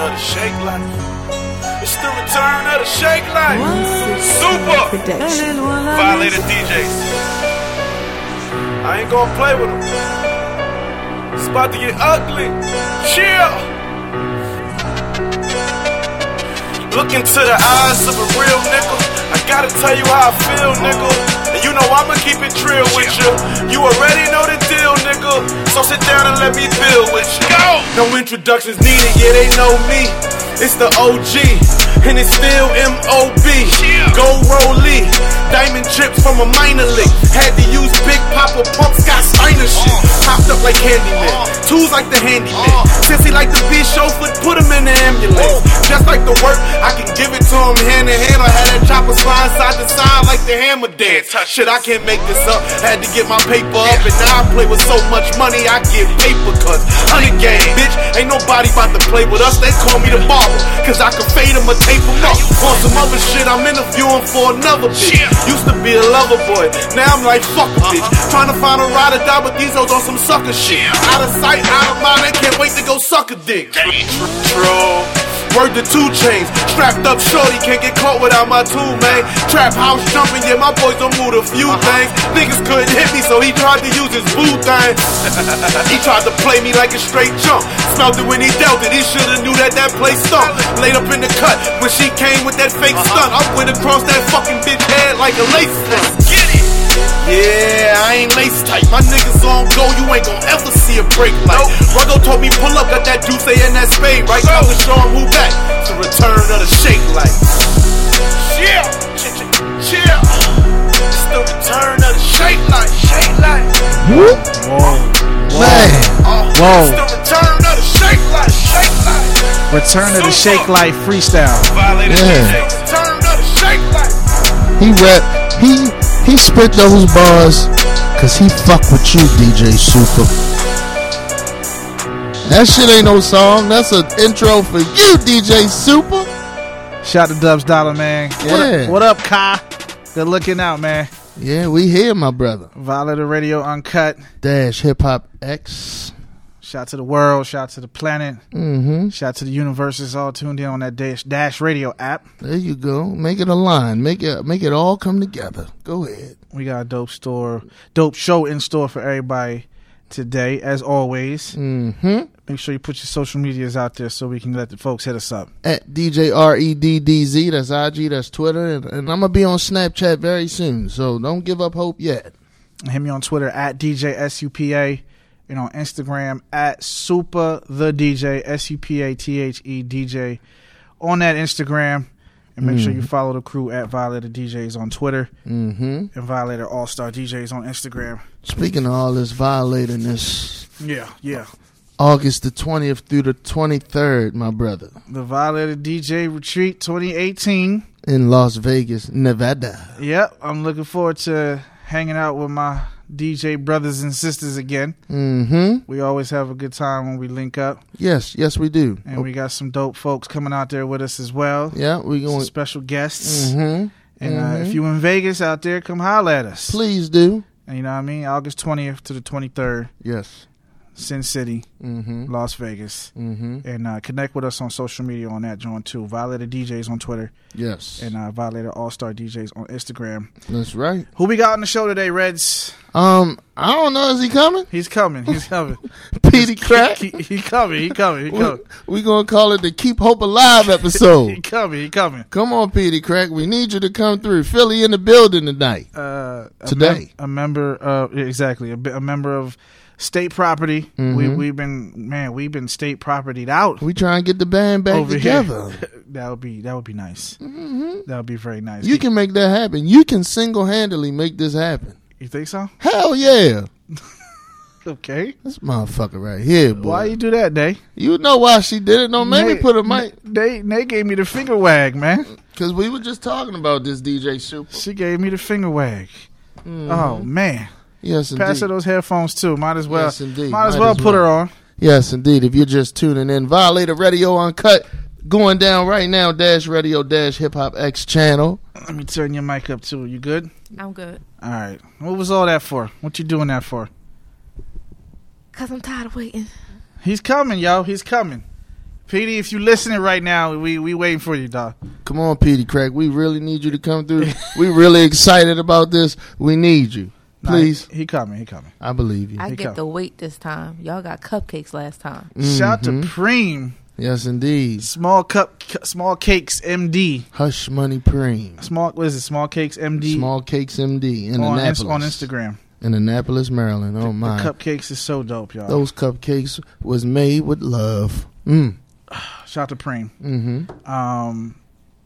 of the shake life. It's the return of the shake life. Supa. Violator DJs. I ain't gonna play with them. It's about to get ugly. Chill. Look into the eyes of a real nigga. I gotta tell you how I feel, nigga. And you know I'ma keep it real with you. You already know the deal, nigga. So sit down and let me build with you. No introductions needed, yeah, they know me. It's the OG, and it's still MOB. Go Rollie, diamond chips from a minor league. Had to use Big Papa pumps, got Steiner shit. Popped up like Candyman, tools like the handyman. Since he like to be chauffeured, put him in the ambulance. Just like the work, I can give it to him hand in hand. I had that chopper slide side to side like the hammer dance. Shit, I can't make this up. Had to get my paper up, and now I play with so much money, I get paper cuts. Hundred game, bitch. Ain't nobody about to play with us. They call me the barber, cause I can fade or tape them up. On some other shit, I'm interviewing for another bitch. Used to be a lover boy, now I'm like fuck a bitch. Uh-huh. Trying to find a ride or die, but these hoes on some sucker shit. Out of sight, out of mind, I can't wait to go suck a dick. True. Word to two chains, strapped up shorty, can't get caught without my tool, man. Trap house jumping, yeah, my boys don't move a few things. Niggas couldn't hit me, so he tried to use his boot thing. he tried to play me like a straight jump. Smelled it when he dealt it, he should've knew that that place stunk. Laid up in the cut when she came with that fake stunt. I went across that fucking bitch head like a lace. Get it! Yeah, I ain't lace tight. My niggas on go, you ain't gon' ever see a break like. Ruggo told me pull up, got that Deuce in that spade, right? I was showing who back to return of the shake light. Yeah, chill. It's the return of the shake light, shake light. Whoa. Man. Uh, Whoa. It's the return of the shake light, shake light. Return of the Shake Life freestyle. Yeah. DJ. Return of the shake light. He rap. He he spit those bars cause he fuck with you, DJ Supa. That shit ain't no song. That's an intro for you, DJ Supa. Shout to Dubs Dollar, man. What, up, what up, Kai? Good looking out, man. Yeah, we here, my brother. Violator Radio Unkut. Dash Hip Hop X. Shout to the world. Shout to the planet. Mm-hmm. Shout to the universes all tuned in on that Dash, Dash Radio app. There you go. Make it a line. Make it make it all come together. Go ahead. We got a dope store, dope show in store for everybody today, as always. Mm-hmm. Make sure you put your social medias out there so we can let the folks hit us up. At DJ R E D D Z. That's IG. That's Twitter. And, and I'm gonna be on Snapchat very soon. So don't give up hope yet. Hit me on Twitter at DJ SUPA and on Instagram at Supa the DJ S U P A T H E DJ on that Instagram. And make sure you follow the crew at Violator DJs on Twitter Mm-hmm. and Violator All Star DJs on Instagram. Speaking of all this violatingness, Yeah, yeah. August the 20th through the 23rd, my brother, The Violator DJ Retreat 2018. in Las Vegas, Nevada. Yep, I'm looking forward to hanging out with my DJ brothers and sisters again. Mm-hmm. We always have a good time when we link up, Yes, yes, we do. and we got some dope folks coming out there with us as well. yeah, we Some going. special guests. Mm-hmm. And uh, if you in Vegas out there, come holler at us. Please do. And you know what I mean? August 20th to the 23rd, Yes. Sin City, Mm-hmm. Las Vegas. Mm-hmm. And uh, connect with us on social media on that joint too. Violator DJs on Twitter Yes. and uh, Violator All Star DJs on Instagram. That's right. Who we got on the show today, Reddz? Um, I don't know. Is he coming? He's coming. He's coming. Peedi Crakk. He, he coming. He coming. He we, coming. we gonna call it the Keep Hope Alive episode. He coming. He coming. come on, Peedi Crakk. We need you to come through. Philly in the building tonight. Uh, a Today. mem- a member of exactly a, a member of state property. We Mhm. we've been man, we've been state propertied out We try and get the band back over together. that would be that would be nice. hmm That would be very nice. You can make that happen. You can single handedly make this happen. you think so? Hell yeah. Okay. This motherfucker right here, boy. Why you do that, Day? You know why she did it. Don't make me Nate- put a mic. They they gave me the finger wag, man. Because we were just talking about this DJ Supa. She gave me the finger wag. Oh man. Yes, indeed. Pass her those headphones too. Might as well. Yes, indeed. Might as well put her on. Yes, indeed. If you're just tuning in, Violator Radio Unkut going down right now. Dash Radio Dash Hip Hop X channel. Let me turn your mic up too. You good? I'm good. All right. What was all that for? What you doing that for? Cause I'm tired of waiting. He's coming, yo. He's coming. Peedi, if you're listening right now, we we waiting for you, dog. Come on, Peedi Crakk. We really need you to come through. we really excited about this. We need you. Nah, Please. he, he coming. He coming. I believe you. I He get come. the weight this time. Y'all got cupcakes last time. Shout out to. Preem, Yes, indeed. small cup, cu- small cakes, MD. Hush Money Preem. Small, what is it? Small cakes, MD. Small Cakes MD in on, Annapolis. Ins- on Instagram. In Annapolis, Maryland. Oh, The my. cupcakes is so dope, y'all. Those cupcakes was made with love. Mm. Shout out to Preem. Mm-hmm. Um,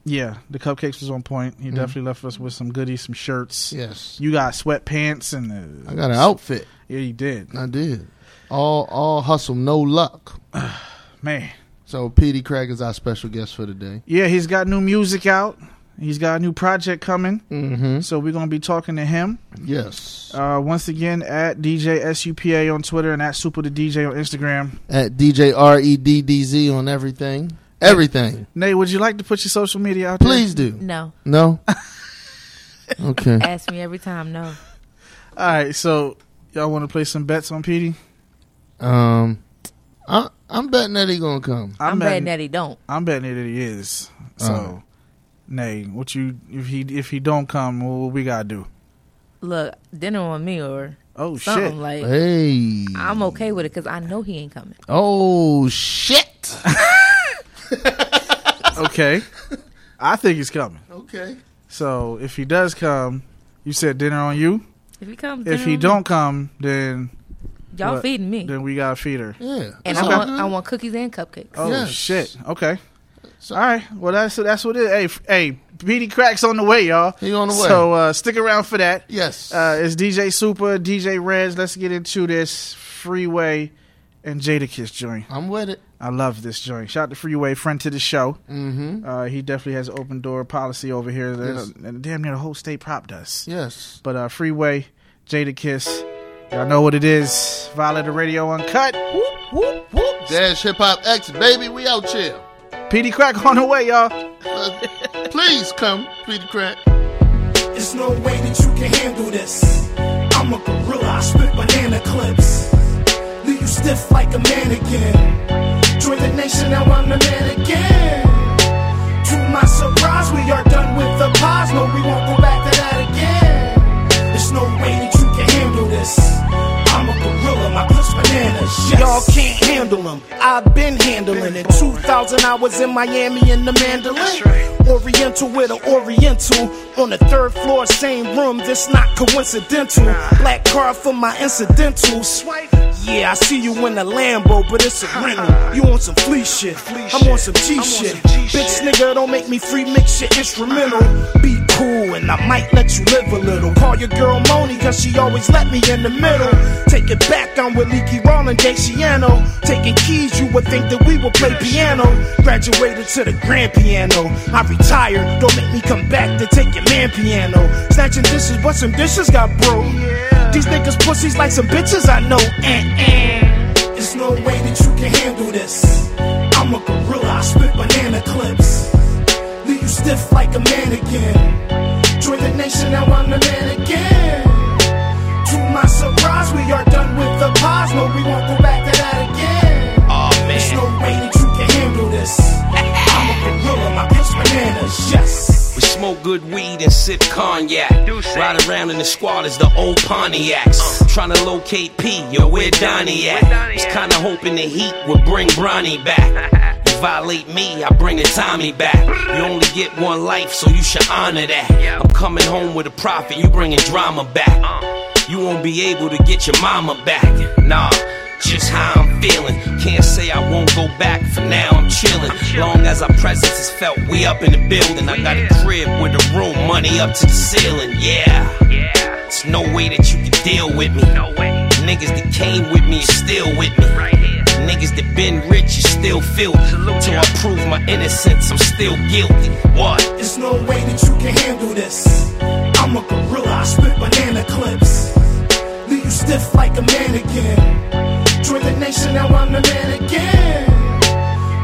yeah, the cupcakes was on point. He Mhm. definitely left us with some goodies, some shirts. Yes. You got sweatpants and uh, I got an outfit. Yeah, you did, I did. All all hustle, no luck. man. So Peedi Crakk is our special guest for today. Yeah, he's got new music out. He's got a new project coming. Mm-hmm. So we're gonna be talking to him. Yes. Uh, once again at DJ SUPA on Twitter and at Supa the DJ on Instagram. At DJ R E D D Z on everything. Everything. Nate, would you like to put your social media out there? Please do. No. No? Okay. Ask me every time. No. All right, so y'all want to play some bets on Peedi? Um I I'm betting that he gonna come. I'm, betting that he don't. I'm betting that he is. So, Uh-huh. Nate, what you if he if he don't come, what we gotta do? Look, dinner on me or Oh something shit! like. Hey. I'm okay with it because I know he ain't coming. Oh shit. Okay, I think he's coming. okay. So if he does come, you said dinner on you. If he comes, If he on don't come, then y'all what? feeding me, then we gotta feed her. Yeah. and That's I want. I want cookies and cupcakes. Oh Yes. shit! Okay. So- All right. Well, that's that's what it is. Hey, f- hey, Peedi Crakk's on the way, y'all. He on the way. So uh, stick around for that. Yes. Uh, it's DJ Supa, DJ Reddz. Let's get into this Freeway and Jadakiss joint. I'm with it. I love this joint. Shout out to Freeway, friend to the show. Mm-hmm. Uh, he definitely has open door policy over here. Yes. And damn near the whole state prop does. Yes. But uh, Freeway, Jadakiss, y'all know what it is. Violator Radio Unkut. Whoop, whoop, whoop. Dash Hip Hop X, baby, we out here. Peedi Crakk on the way, y'all. Uh, please come, Peedi Crakk. There's no way that you can handle this. I'm a gorilla, I spit banana clips. Leave you stiff like a mannequin. Join the nation, now I'm the man again. To my surprise, we are done with the pause. No, we won't go back to that again. There's no way that you can handle this. I'm a gorilla, my clips bananas. Yes. Y'all can't handle them. I've been handling it. 2000, I was in Miami in the mandolin. Oriental with an Oriental. On the third floor, same room. This not coincidental. Black card for my incidentals. Yeah, I see you in the Lambo, but it's a rental. You on some flea shit. I'm on some G shit. Bitch nigga, don't make me free mix your instrumental. Be cool, and I might let you live a little. Call your girl Moni, cause she always let me in the middle. Take it back, I'm with Leaky Rollin' Ciano. Taking keys, you would think that we would play piano. Graduated to the grand piano. I retired, don't make me come back to take your man piano. Snatching dishes, but some dishes got broke. These niggas pussies like some bitches I know. There's no way that you can handle this. I'm a gorilla, I spit banana clips. Leave you stiff like a mannequin. Join the nation, now I'm the man again. To my surprise, we are done with the pause. No, we won't go back to that again. Oh There's man. no way that you can handle this. I'm a gorilla, my pitch bananas, yes. Smoke good weed and sip cognac. Ride around in the squad as the old Pontiacs. Trying to locate P, yo, where Donnie at? Was kinda hoping the heat would bring Bronny back. Violate me, I bring the Tommy back. You only get one life, so you should honor that. I'm coming home with a profit, you bringing drama back. You won't be able to get your mama back. Nah. Just how I'm feeling. Can't say I won't go back. For now, I'm chilling. Long as our presence is felt, we up in the building. I got a crib with a room, money up to the ceiling. Yeah. There's no way that you can deal with me. No way. Niggas that came with me is still with me. Right here. Niggas that been rich is still filthy. Till I prove my innocence, I'm still guilty. What? There's no way that you can handle this. I'm a gorilla, I spit banana clips. Leave you stiff like a mannequin the nation, now I'm the man again.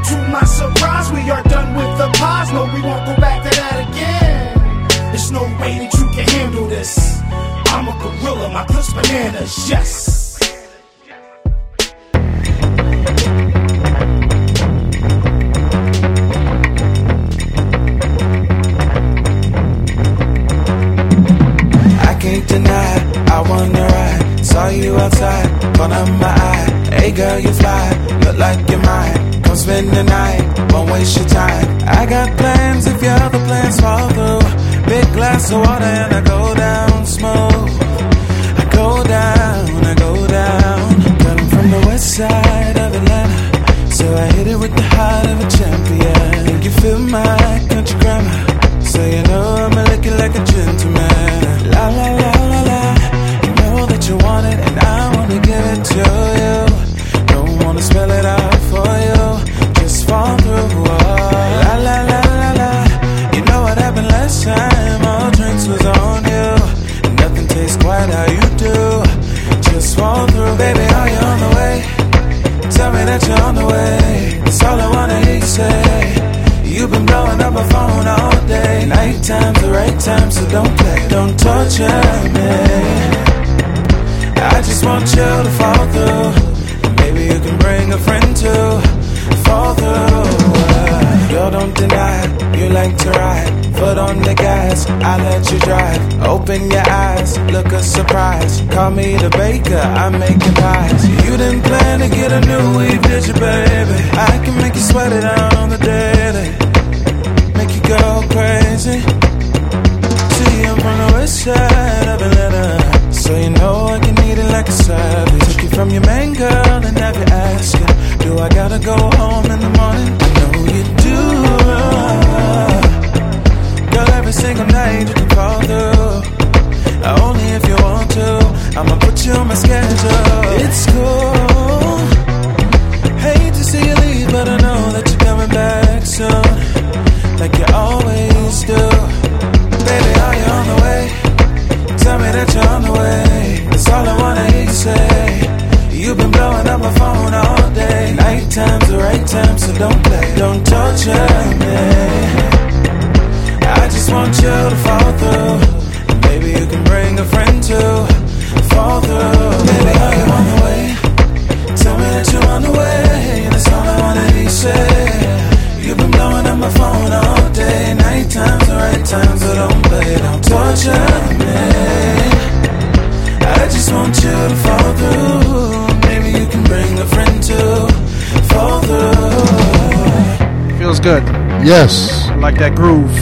To my surprise, we are done with the pause. No, we won't go back to that again. There's no way that you can handle this. I'm a gorilla, my crisp bananas, yes. can't deny. I wanna ride. Saw you outside, front of my eye. Hey girl, you fly, look like you're mine. Come spend the night, won't waste your time. I got plans if your other plans fall through. Big glass of water and I go down smooth. I go down, I go down. Girl, from the west side of Atlanta, so I hit it with the heart of a champion. My phone all day. Night time's the right time, so don't play. Don't torture me. I just want you to fall through. Maybe you can bring a friend too. Fall through. Girl, don't deny it. You like to ride. Foot on the gas, I let you drive. Open your eyes, look a surprise. Call me the baker, I'm making pies. You didn't plan to get a new weave, did you, baby? I can make you sweat it out on the daily. You go crazy. See, I'm from the west side of Atlanta. So you know I can eat it like a savage. Took you from your main girl and now you're asking, Do I gotta go home in the morning? I know you do. Girl, every single night you can fall through. Only if you Yes. I like that groove.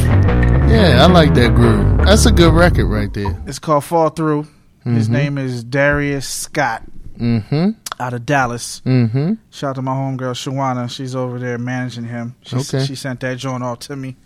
Yeah, I like that groove. That's a good record right there. It's called Fall Through. His name is Darius Scott Mm-hmm. out of Dallas. Mm-hmm. Shout out to my homegirl Shawana. She's over there managing him. She, Okay. she sent that joint all to me.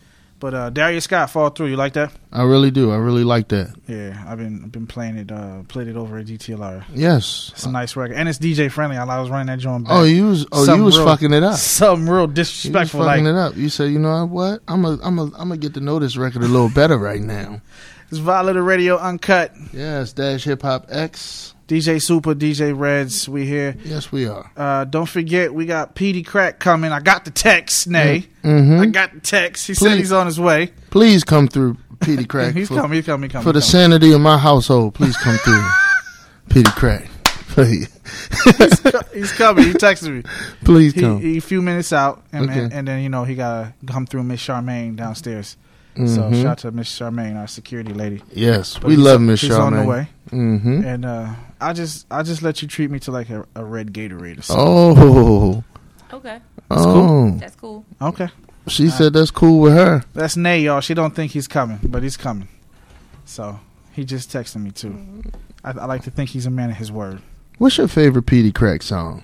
But uh, Darius Scott, Fall Through. You like that? I really do. I really like that. Yeah, I've been I've been playing it. Uh, played it over at DTLR. Yes. It's a nice record, and it's DJ friendly. I was running that joint. Back. Oh, you was oh you was real- fucking it up. Something real disrespectful. fucking Like it up. You said, you know what? I'm a, I'm a, I'm gonna get to know this record a little better right now. it's Violator Radio Unkut. Yes, Dash Hip Hop X. DJ Supa, DJ Reddz. We here. Yes, we are. Uh, don't forget, we got Peedi Crakk coming. I got the text, Nay. Mm-hmm. I got the text. He said he's on his way. Please come through, Peedi Crack. he's for, coming. He's coming. He's coming. for the coming. sanity of my household. Please come through, Peedi Crakk. Please, he's coming. He texted me. please He, come. he a few minutes out, and, Okay. and, and then you know he gotta come through Miss Charmaine downstairs. So Mhm. shout out to Miss Charmaine, our security lady. yes, But we love on- Charmaine. He's on the way, Mm-hmm. and uh, I just I just let you treat me to like a, a red Gatorade or something. Oh, Okay, oh. that's cool. Okay, She said that's cool with her. that's Nay, y'all. She don't think he's coming, but he's coming. So he just texted me too. I, I like to think he's a man of his word. What's your favorite Peedi Crakk song?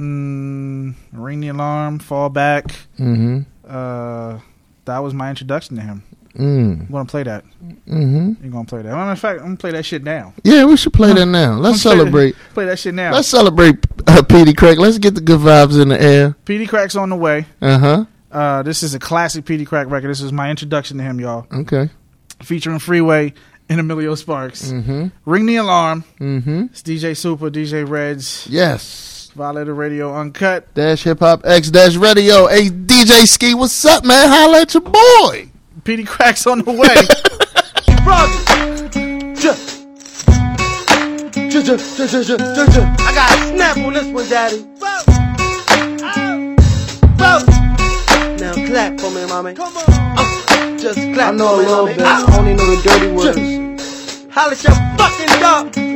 Mm, ring the alarm, fall back. Mm-hmm. Uh, that was my introduction to him. Mm. I'm gonna play that. Mm-hmm. You're gonna play that. Matter of fact, I'm gonna play that shit now. Yeah, we should play that now. Let's I'm play- celebrate. Play that shit now. Let's celebrate uh, Peedi Crakk. Let's get the good vibes in the air. Peedi Crakk's on the way. Uh huh. Uh, this is a classic Peedi Crakk record. This is my introduction to him, y'all. Okay. Featuring Freeway and Emilio Sparks. Mm-hmm. Ring the alarm. Mm-hmm. It's DJ Supa, DJ Reddz, Yes. Violator Radio Unkut. Dash Hip Hop X Dash Radio. Hey DJ Ski, what's up, man? Holla at your boy. Peedi Crakk's on the way. I got a snap on this one, daddy. Oh. Now clap for me, mommy. Come on. Uh, just clap I know a little bit. I only know the dirty words. Holla at your fucking dog.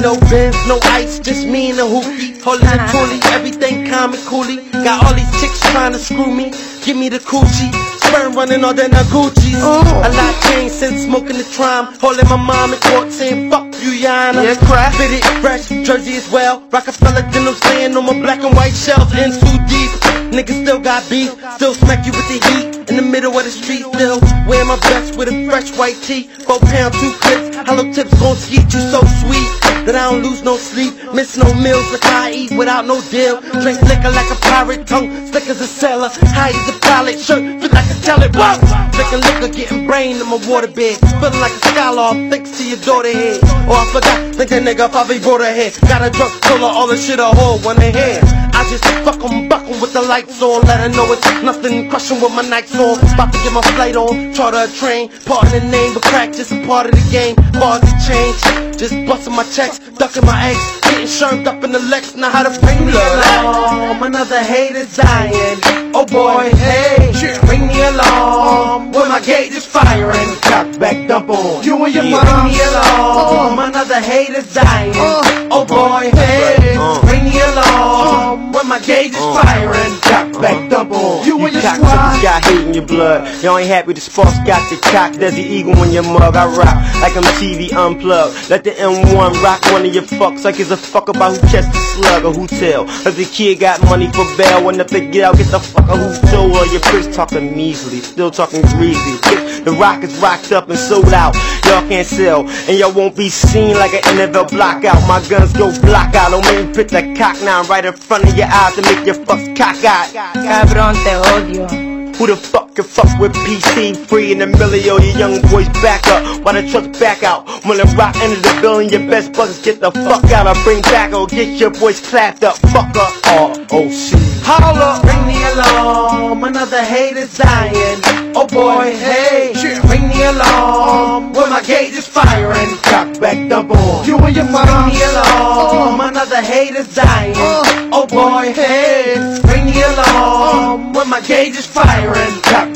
No Benz, no ice, just me and the hoopty. Holy and coolie, everything calm and coolie. Got all these chicks trying to screw me. Give me the coochie. Sperm running all the Gucci's. A lot changed since smoking the tryme. Holding my mom in court saying, fuck you, Yana. Yeah, crap. Fit it, fresh, jersey as well. Roc-A-Fella denim stand on my black and white shelf. In too deep. Niggas still got beef. Still smack you with the heat. In the middle of the street still. Wear my best with a fresh white tee. Four pound, two clips. Hollow tips gon' skeet you so sweet. That I don't lose no sleep. Miss no meals like I eat without no deal. Drink liquor like a pirate. Tongue slick as a sailor. High as a pilot. Shirt fit like a. Whoa! Drinking liquor, getting brain in my waterbed. Feeling like a scholar. Thanks to your daughter head. Oh, I forgot. Think a nigga probably brought her head. Got a drunk puller. All the shit I hold wanna hear. I just fuck 'em, buck 'em with the lights on. Let her know it's nothing. Crushing with my Nikes on. About to get my flight on. Charter a train. Part in the name, but just a part of the game. Bars to change. Just busting my checks. Ducking my eggs. Getting shirmed up in the Lex. Now how to bring me along. Another hater's dying. Oh boy, hey. Bring me along. When my gauge is firing. Cock back dump on. You and your mom. Bring me along. Another hater's dying. Oh. oh boy, hey. Bring me along. When my gauge is firing. Dump on. You and your squad. got hate in your blood. Y'all ain't happy the sparks got the cock. There's the eagle in your mug. I rock like I'm TV unplugged. Let the M1 rock one of your fucks like it's a fuck about who catch the slug or who tell. If the kid got money for bail, and if they get out, get the fuck out who told. Or your bitch talking measly, still talking greasy. The rock is rocked up and sold out. Y'all can't sell, and y'all won't be seen like an NFL block out. My guns go block out. Don't make me put the cock now right in front of your eyes to make your fuck cock out. Cabrón, te odio. Who the fuck can fuck with PC? Free in the millie, you young boys back up. While the trucks back out. When the rock enter the building, your best buggers get the fuck out. I bring back or get your boys clapped up. Fuck Fucker. R-O-C. Holla, bring me along. Another hater's dying. Oh boy, hey, bring me along. When my gauge is firing, cock back the on. You and your mom. Bring me along. Another hater's dying. Uh. Oh boy, hey, bring me along. When my gauge is firing,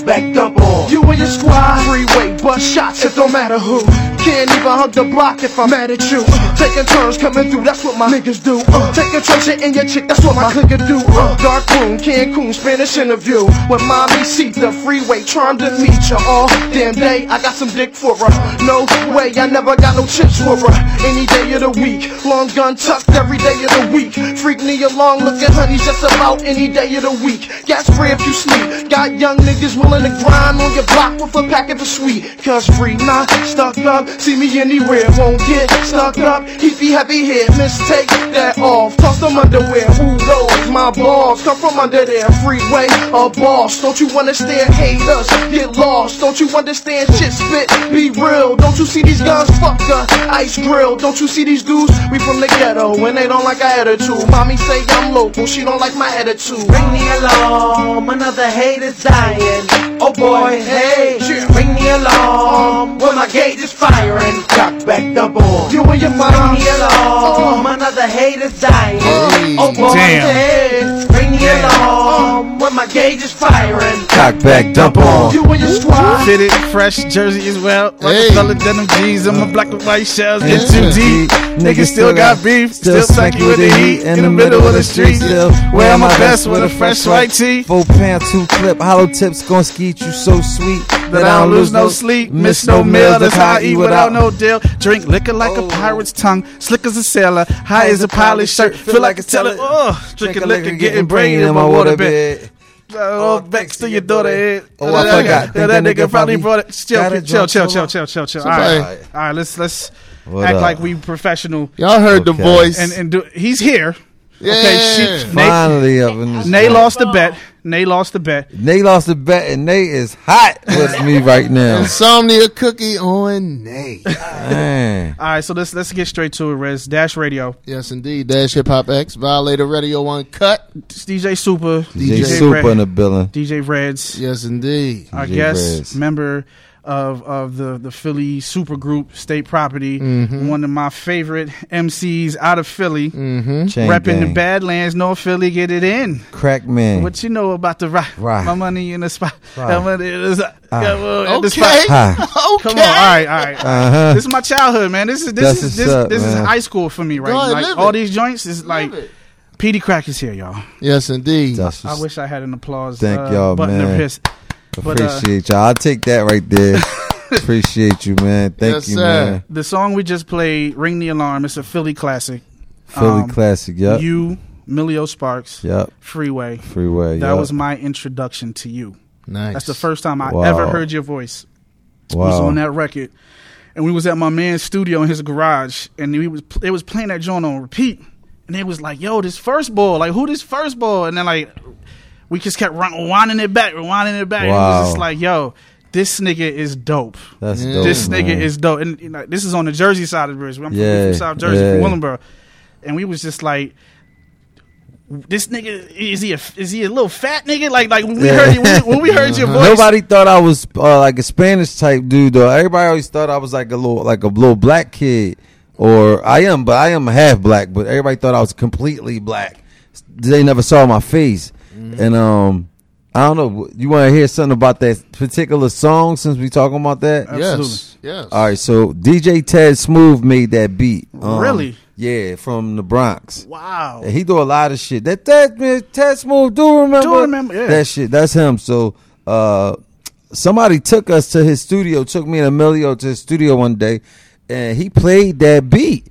back dump on. You and your squad, freeway, bust shots, it don't matter who. Can't even hug the block if I'm mad at you. Uh, taking turns coming through, that's what my niggas do. Uh, taking treasure in your chick, that's what my clicker do. Uh, dark room, Cancun, Spanish interview. When mommy seat the freeway, trying to meet ya all damn day. I got some dick for her. No way, I never got no chips for her. Any day of the week, long gun tucked every day of the week. Freak me along, looking honey just about any day of the week. Gas spray if you sleep. Got young niggas willing to grind on your block with a packet of the sweet. Cause free, not stuck up. See me anywhere, won't get stuck up. Heapy heavy head, mistake that off. Toss them underwear, who knows? My balls come from under there. Freeway, a boss. Don't you understand? Haters, get lost. Don't you understand? Shit spit, be real. Don't you see these guns? Fuck the ice grill. Don't you see these dudes? We from the ghetto and they don't like our attitude. Mommy say I'm local, she don't like my attitude. Bring me along, another hater's Oh boy, hey, bring me along. When my gauge is firing, cock back the on. You and your mom. me along, another hater's dying. Oh boy, Damn. hey, bring me along. When my gauge is firing, Cock back, dump on. You and your squad. Fitted, fresh jersey as well. Hey. Roc-A-Fella denim jeans and my black and white shells. Get Yeah. too deep. Niggas still got beef. Still smack you with the heat in the middle of the street. Wear my best with a fresh white tee. Four pound, two clip, hollow tips gon' skeet you so sweet That I don't lose no sleep, miss no meal. That's how I eat without no deal. Drink liquor like a oh. pirate's tongue, slick as a sailor, high as a pilot's shirt. Feel like a teller. Oh, drinking liquor, getting brain in my waterbed. Oh, oh back to your daughter head. Oh, I forgot. Yeah, that nigga probably brought it. Chill, chill, chill, chill, chill. chill, chill. All right, all right. Let's let's act like we professional Y'all heard the voice. and and do. He's here. yeah. Okay, she, Finally up in this. Nay lost the bet. Nay lost the bet. Nate lost the bet and Nate is hot with me right now. Insomnia cookie on Nate. Man. All right, so let's let's get straight to it. Res Dash Radio. yes, indeed. Dash Hip Hop X. Violator Radio Unkut. It's DJ Supa. DJ, Red- Super in the building. DJ Reddz. Yes, indeed. our DJ guest, Reddz. member of of the the Philly super group, State Property, Mm-hmm. one of my favorite MCs out of Philly, Mm-hmm. Chain repping the. Badlands, North Philly, get it in. Crack man. What you know about to rock? Right. My money in the spot. Right. My money in the spot. Come on, in the Okay. spot. Hi. Okay. Come on, all right, all right. Uh-huh. This is my childhood, man. This is this That's is this up, this is high school for me, right? Go ahead, like all it. these joints is like Live it. Peedi Crakk is here, y'all. Yes, indeed. That's I wish I had an applause. Thank uh, y'all, button man. to piss. But, uh, Appreciate y'all. I'll take that right there. Appreciate you, man. Thank Yes, you, sir. man. The song we just played, "Ring the Alarm," it's a Philly classic. Philly Um, classic. Yep. You, Milio Sparks, Yep. Freeway. Freeway. That yep. was my introduction to you. Nice. That's the first time I Wow. ever heard your voice. It was on that record, and we was at my man's studio in his garage, and he was it was playing that joint on repeat, and it was like, "Yo, this first ball, like who this first ball?" And then like we just kept run, winding it back, rewinding it back. And it was just like, "Yo, this nigga is dope. That's dope. this nigga man. is dope." And you know, this is on the Jersey side of the bridge. I'm from, Yeah, from South Jersey, yeah. from Willingboro, and we was just like. This nigga is he a is he a little fat nigga like like when we Yeah. heard you, when, when we heard your voice Nobody thought I was uh, like a Spanish type dude though. Everybody always thought I was like a little like a little black kid, or I am, but I am half black. But everybody thought I was completely black. They never saw my face, and um, I don't know. You want to hear something about that particular song since we talking about that? Yes. Yes. All right, so DJ Ted Smooth made that beat. Um, Really? Yeah, from the Bronx. wow And he do a lot of shit. That man, Ted Smooth, do remember? Do remember, yeah. That shit, that's him. So, uh, somebody took us to his studio, took me and Emilio to his studio one day, and he played that beat.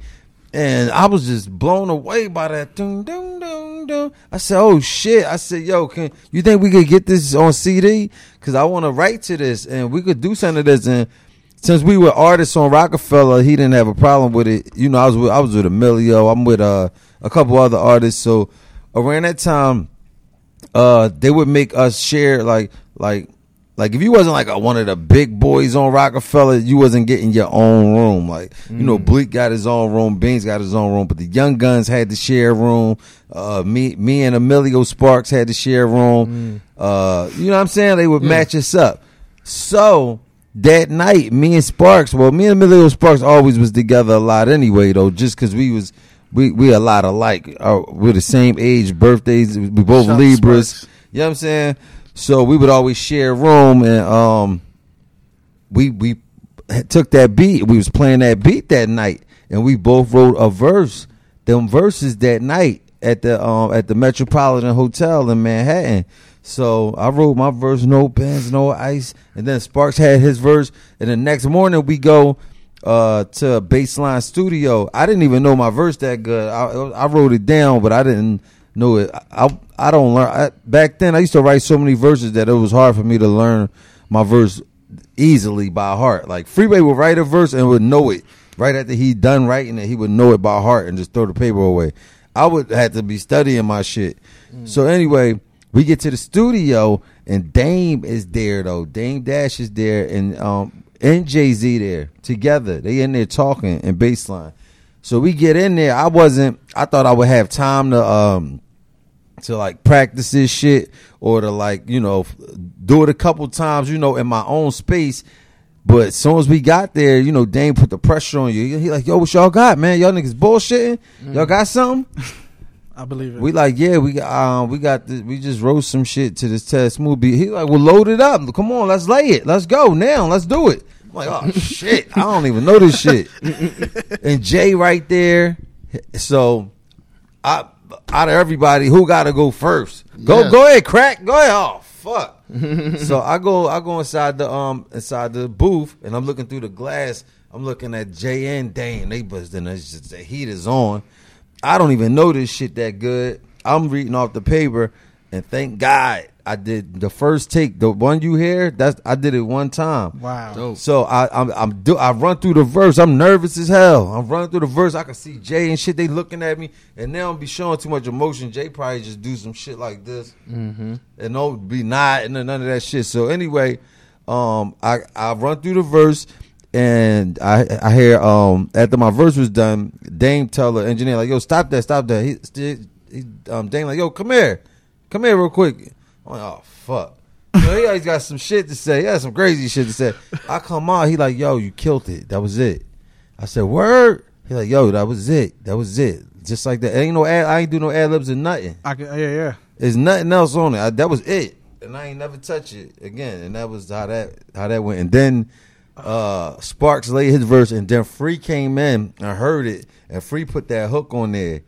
And I was just blown away by that. Dun, dun, dun, dun. I said, "Oh shit!" I said, "Yo, can you think we could get this on CD? Because I want to write to this, and we could do something to this." And since we were artists on Roc-A-Fella, he didn't have a problem with it. You know, I was with I was with Emilio. I'm with uh, a couple other artists. So around that time, uh, they would make us share like like like if you wasn't like a, one of the big boys on Roc-A-Fella, you wasn't getting your own room. Like you know, Bleek got his own room, Beans got his own room, but the Young Gunz had to share a room. Uh, me me and Emilio Sparks had to share a room. Uh, you know what I'm saying? They would match us up. So that night, me and Sparks, well, me and Emilio Sparks always was together a lot anyway, though, just because we was we we a lot alike. Uh, we're the same age, birthdays. We both Shout Libras. You know what I'm saying? So we would always share a room, and um, we we took that beat. We was playing that beat that night, and we both wrote a verse. Them verses that night at the um at the Metropolitan Hotel in Manhattan. So I wrote my verse, no pens, no ice, and then Sparks had his verse. And the next morning we go uh to Baseline Studio. I didn't even know my verse that good. I, I wrote it down, but I didn't know it. I I, I don't learn. I, back then, I used to write so many verses that it was hard for me to learn my verse easily by heart. Like Freeway would write a verse and would know it right after he done writing it. He would know it by heart and just throw the paper away. I would have to be studying my shit. So anyway, we get to the studio and Dame is there though. Dame Dash is there and um and Jay Z there together. They in there talking and baseline. So we get in there. I wasn't. I thought I would have time to um to like practice this shit or to like you know do it a couple times you know in my own space. But as soon as we got there, you know, Dame put the pressure on you. He like, yo, what y'all got, man? Y'all niggas bullshitting. Y'all got something? I believe it. We like, yeah, we got, um, we got this. We just wrote some shit to this Ted Smooth. He like, well, load it up. Come on, let's lay it. Let's go now. Let's do it. I'm like, oh shit, I don't even know this shit. and Jay right there. So, I out of everybody, who got to go first? Go, Yes. go ahead, Crakk. Go ahead. Oh fuck. so I go, I go inside the um inside the booth, and I'm looking through the glass. I'm looking at Jay and Dame. They. It's just the heat is on. I don't even know this shit that good. I'm reading off the paper, and thank God I did the first take. The one you hear, that's I did it one time. Wow. So I I'm, I'm do I run through the verse. I'm nervous as hell. I'm running through the verse. I can see Jay and shit. They looking at me, and they don't be showing too much emotion. Jay probably just do some shit like this, mm-hmm. and don't be nodding and none of that shit. So anyway, um, I I run through the verse. And I I hear um after my verse was done, Dame tell the engineer like, "Yo, stop that, stop that." He, he um Dame like, "Yo, come here, come here real quick." I'm like, "Oh fuck." So he always got some shit to say. He had some crazy shit to say. I come out, he like, "Yo, you killed it. That was it." I said, "Word." He like, "Yo, that was it. That was it." Just like that. Ain't no ad, I ain't do no ad libs or nothing. I can, yeah, yeah. There's nothing else on it. I, that was it, and I ain't never touch it again. And that was how that how that went. And then uh Sparks laid his verse, and then Free came in and heard it, and Free put that hook on there.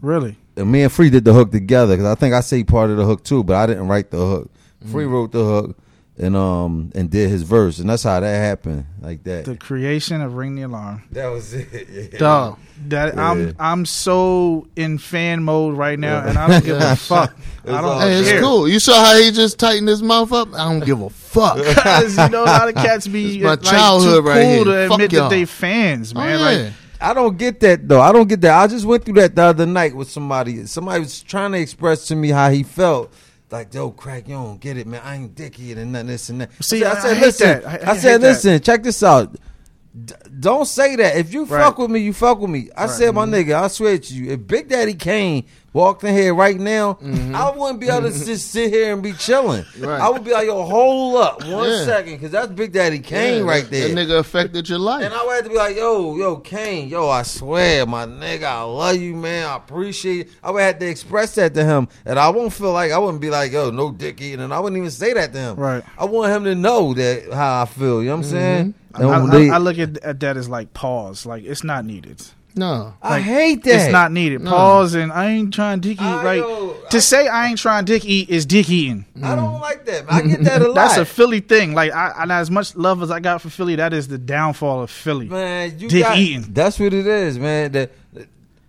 Really? and me and Free did the hook together because I think I say part of the hook too, but I didn't write the hook. Free wrote the hook and um and did his verse, and that's how that happened, like that. The creation of Ring the Alarm. that was it. Yeah. Dog, that Yeah. I'm I'm so in fan mode right now, and I don't give a fuck. I don't Hey, it's cool. You saw how he just tightened his mouth up? I don't give a fuck. Because you know a lot of cats be It's my like, childhood too right cool here. to Fuck admit y'all. that they fans, Oh, man. yeah. Like I don't get that though. I don't get that. I just went through that the other night with somebody. Somebody was trying to express to me how he felt. Like, yo, Crakk, you don't get it, man. I ain't dicky and nothing, this and that. See, I- I I said, listen. that. I- I I, said, that. listen. Check this out. D- don't say that. If you Right. fuck with me, you fuck with me. I said, my mm-hmm. nigga, I swear to you, if Big Daddy Kane walked in here right now, mm-hmm. I wouldn't be able to just sit here and be chilling. Right. I would be like, yo, hold up one Yeah. second, because that's Big Daddy Kane Yeah, right there. That nigga affected your life. And I would have to be like, yo, yo, Kane, yo, I swear, my nigga, I love you, man. I appreciate it. I would have to express that to him. And I won't feel like, I wouldn't be like, yo, no dick eating. And I wouldn't even say that to him. Right. I want him to know that how I feel. You know what I'm mm-hmm. saying? I, And oh, I- I look at, at that as like pause. Like it's not needed. no. I hate that. It's not needed. No. Pause and I ain't trying dick eat. Right know. to I- say I ain't trying dick eat is dick eating. I don't mm. like that. I get that a lot. That's a Philly thing. Like I, and as much love as I got for Philly, that is the downfall of Philly. man, you Dick got, eating. That's what it is, man. That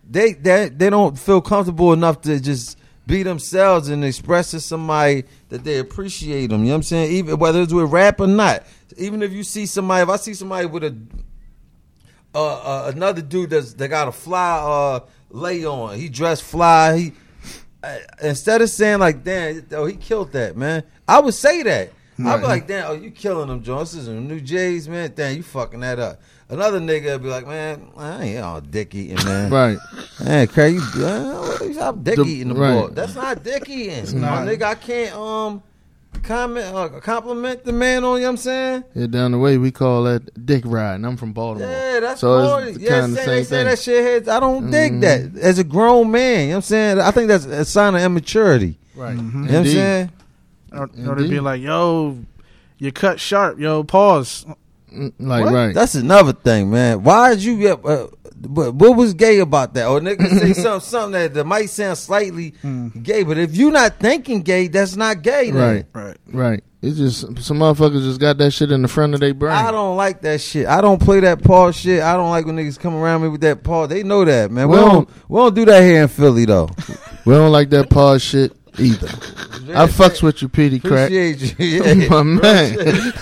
they they they don't feel comfortable enough to just be themselves and express to somebody that they appreciate them. You know what I'm saying? Even whether it's with rap or not. Even if you see somebody, if I see somebody with a uh, uh, another dude that's that got a fly uh, lay on, he dressed fly. He uh, instead of saying like, "Damn, oh, he killed that man," I would say that. I'd be like, "Damn, oh, you killing them, Jones? This is new Jays, man. Damn, you fucking that up." Another nigga would be like, "Man, I ain't all dick eating, man. Right. Man, crazy, you, uh, stop dick The- eating the right. That's not dick eating, my nigga. I can't um comment uh, compliment the man on. You know what I'm saying? Yeah, down the way we call that dick riding. I'm from Baltimore. Yeah, that's so so it's Yeah, kind of the saying, same they say that shit heads. I don't dig Mm-hmm. that. As a grown man, you know what I'm saying? I think that's a sign of immaturity. Right. You know what I'm saying? Or, or to be like, yo, you cut sharp. Yo, pause. Mm, Like What? right. That's another thing, man. Why did you? Uh, but what was gay about that? Or niggas say something, something that, that might sound slightly mm-hmm. gay, but if you're not thinking gay, that's not gay. Then. Right. Right. right. It's just some motherfuckers just got that shit in the front of their brain. I don't like that shit. I don't play that Paul shit. I don't like when niggas come around me with that Paul. They know that, man. We Well- don't we don't do that here in Philly though. We don't like that pause shit either. I fucks with you, Peedi Crakk. Appreciate you. Yeah. My man.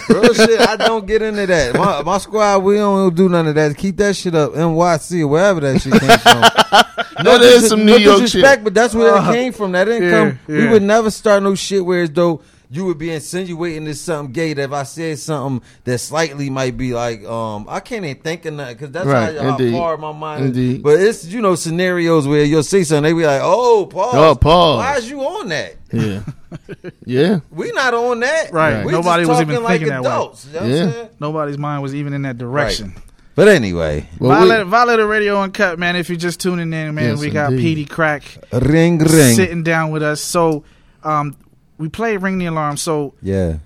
Real shit, I don't get into that. My, my squad, we don't do none of that. Keep that shit up, NYC or wherever that shit came from. That is some New no York disrespect, shit. but that's where Uh, it came from. That didn't yeah, come. We would never start no shit where as though you would be insinuating there's something gay. That if I said something that slightly might be like, um, I can't even think of that because that's Right, how, how far my mind. Is. Indeed. But it's you know scenarios where you'll see something, they be like, oh, pause. Oh, pause. Why is you on that? Yeah. yeah. We not on that. Right. We Nobody just was talking even like thinking that way. You know what I'm Yeah. Nobody's mind was even in that direction. But anyway, Well, we- Violet, Violet Radio Unkut, man. If you're just tuning in, man, Yes, we got indeed. Peedi Crakk ring ring. sitting down with us. So, um, we played Ring the Alarm. So Yeah.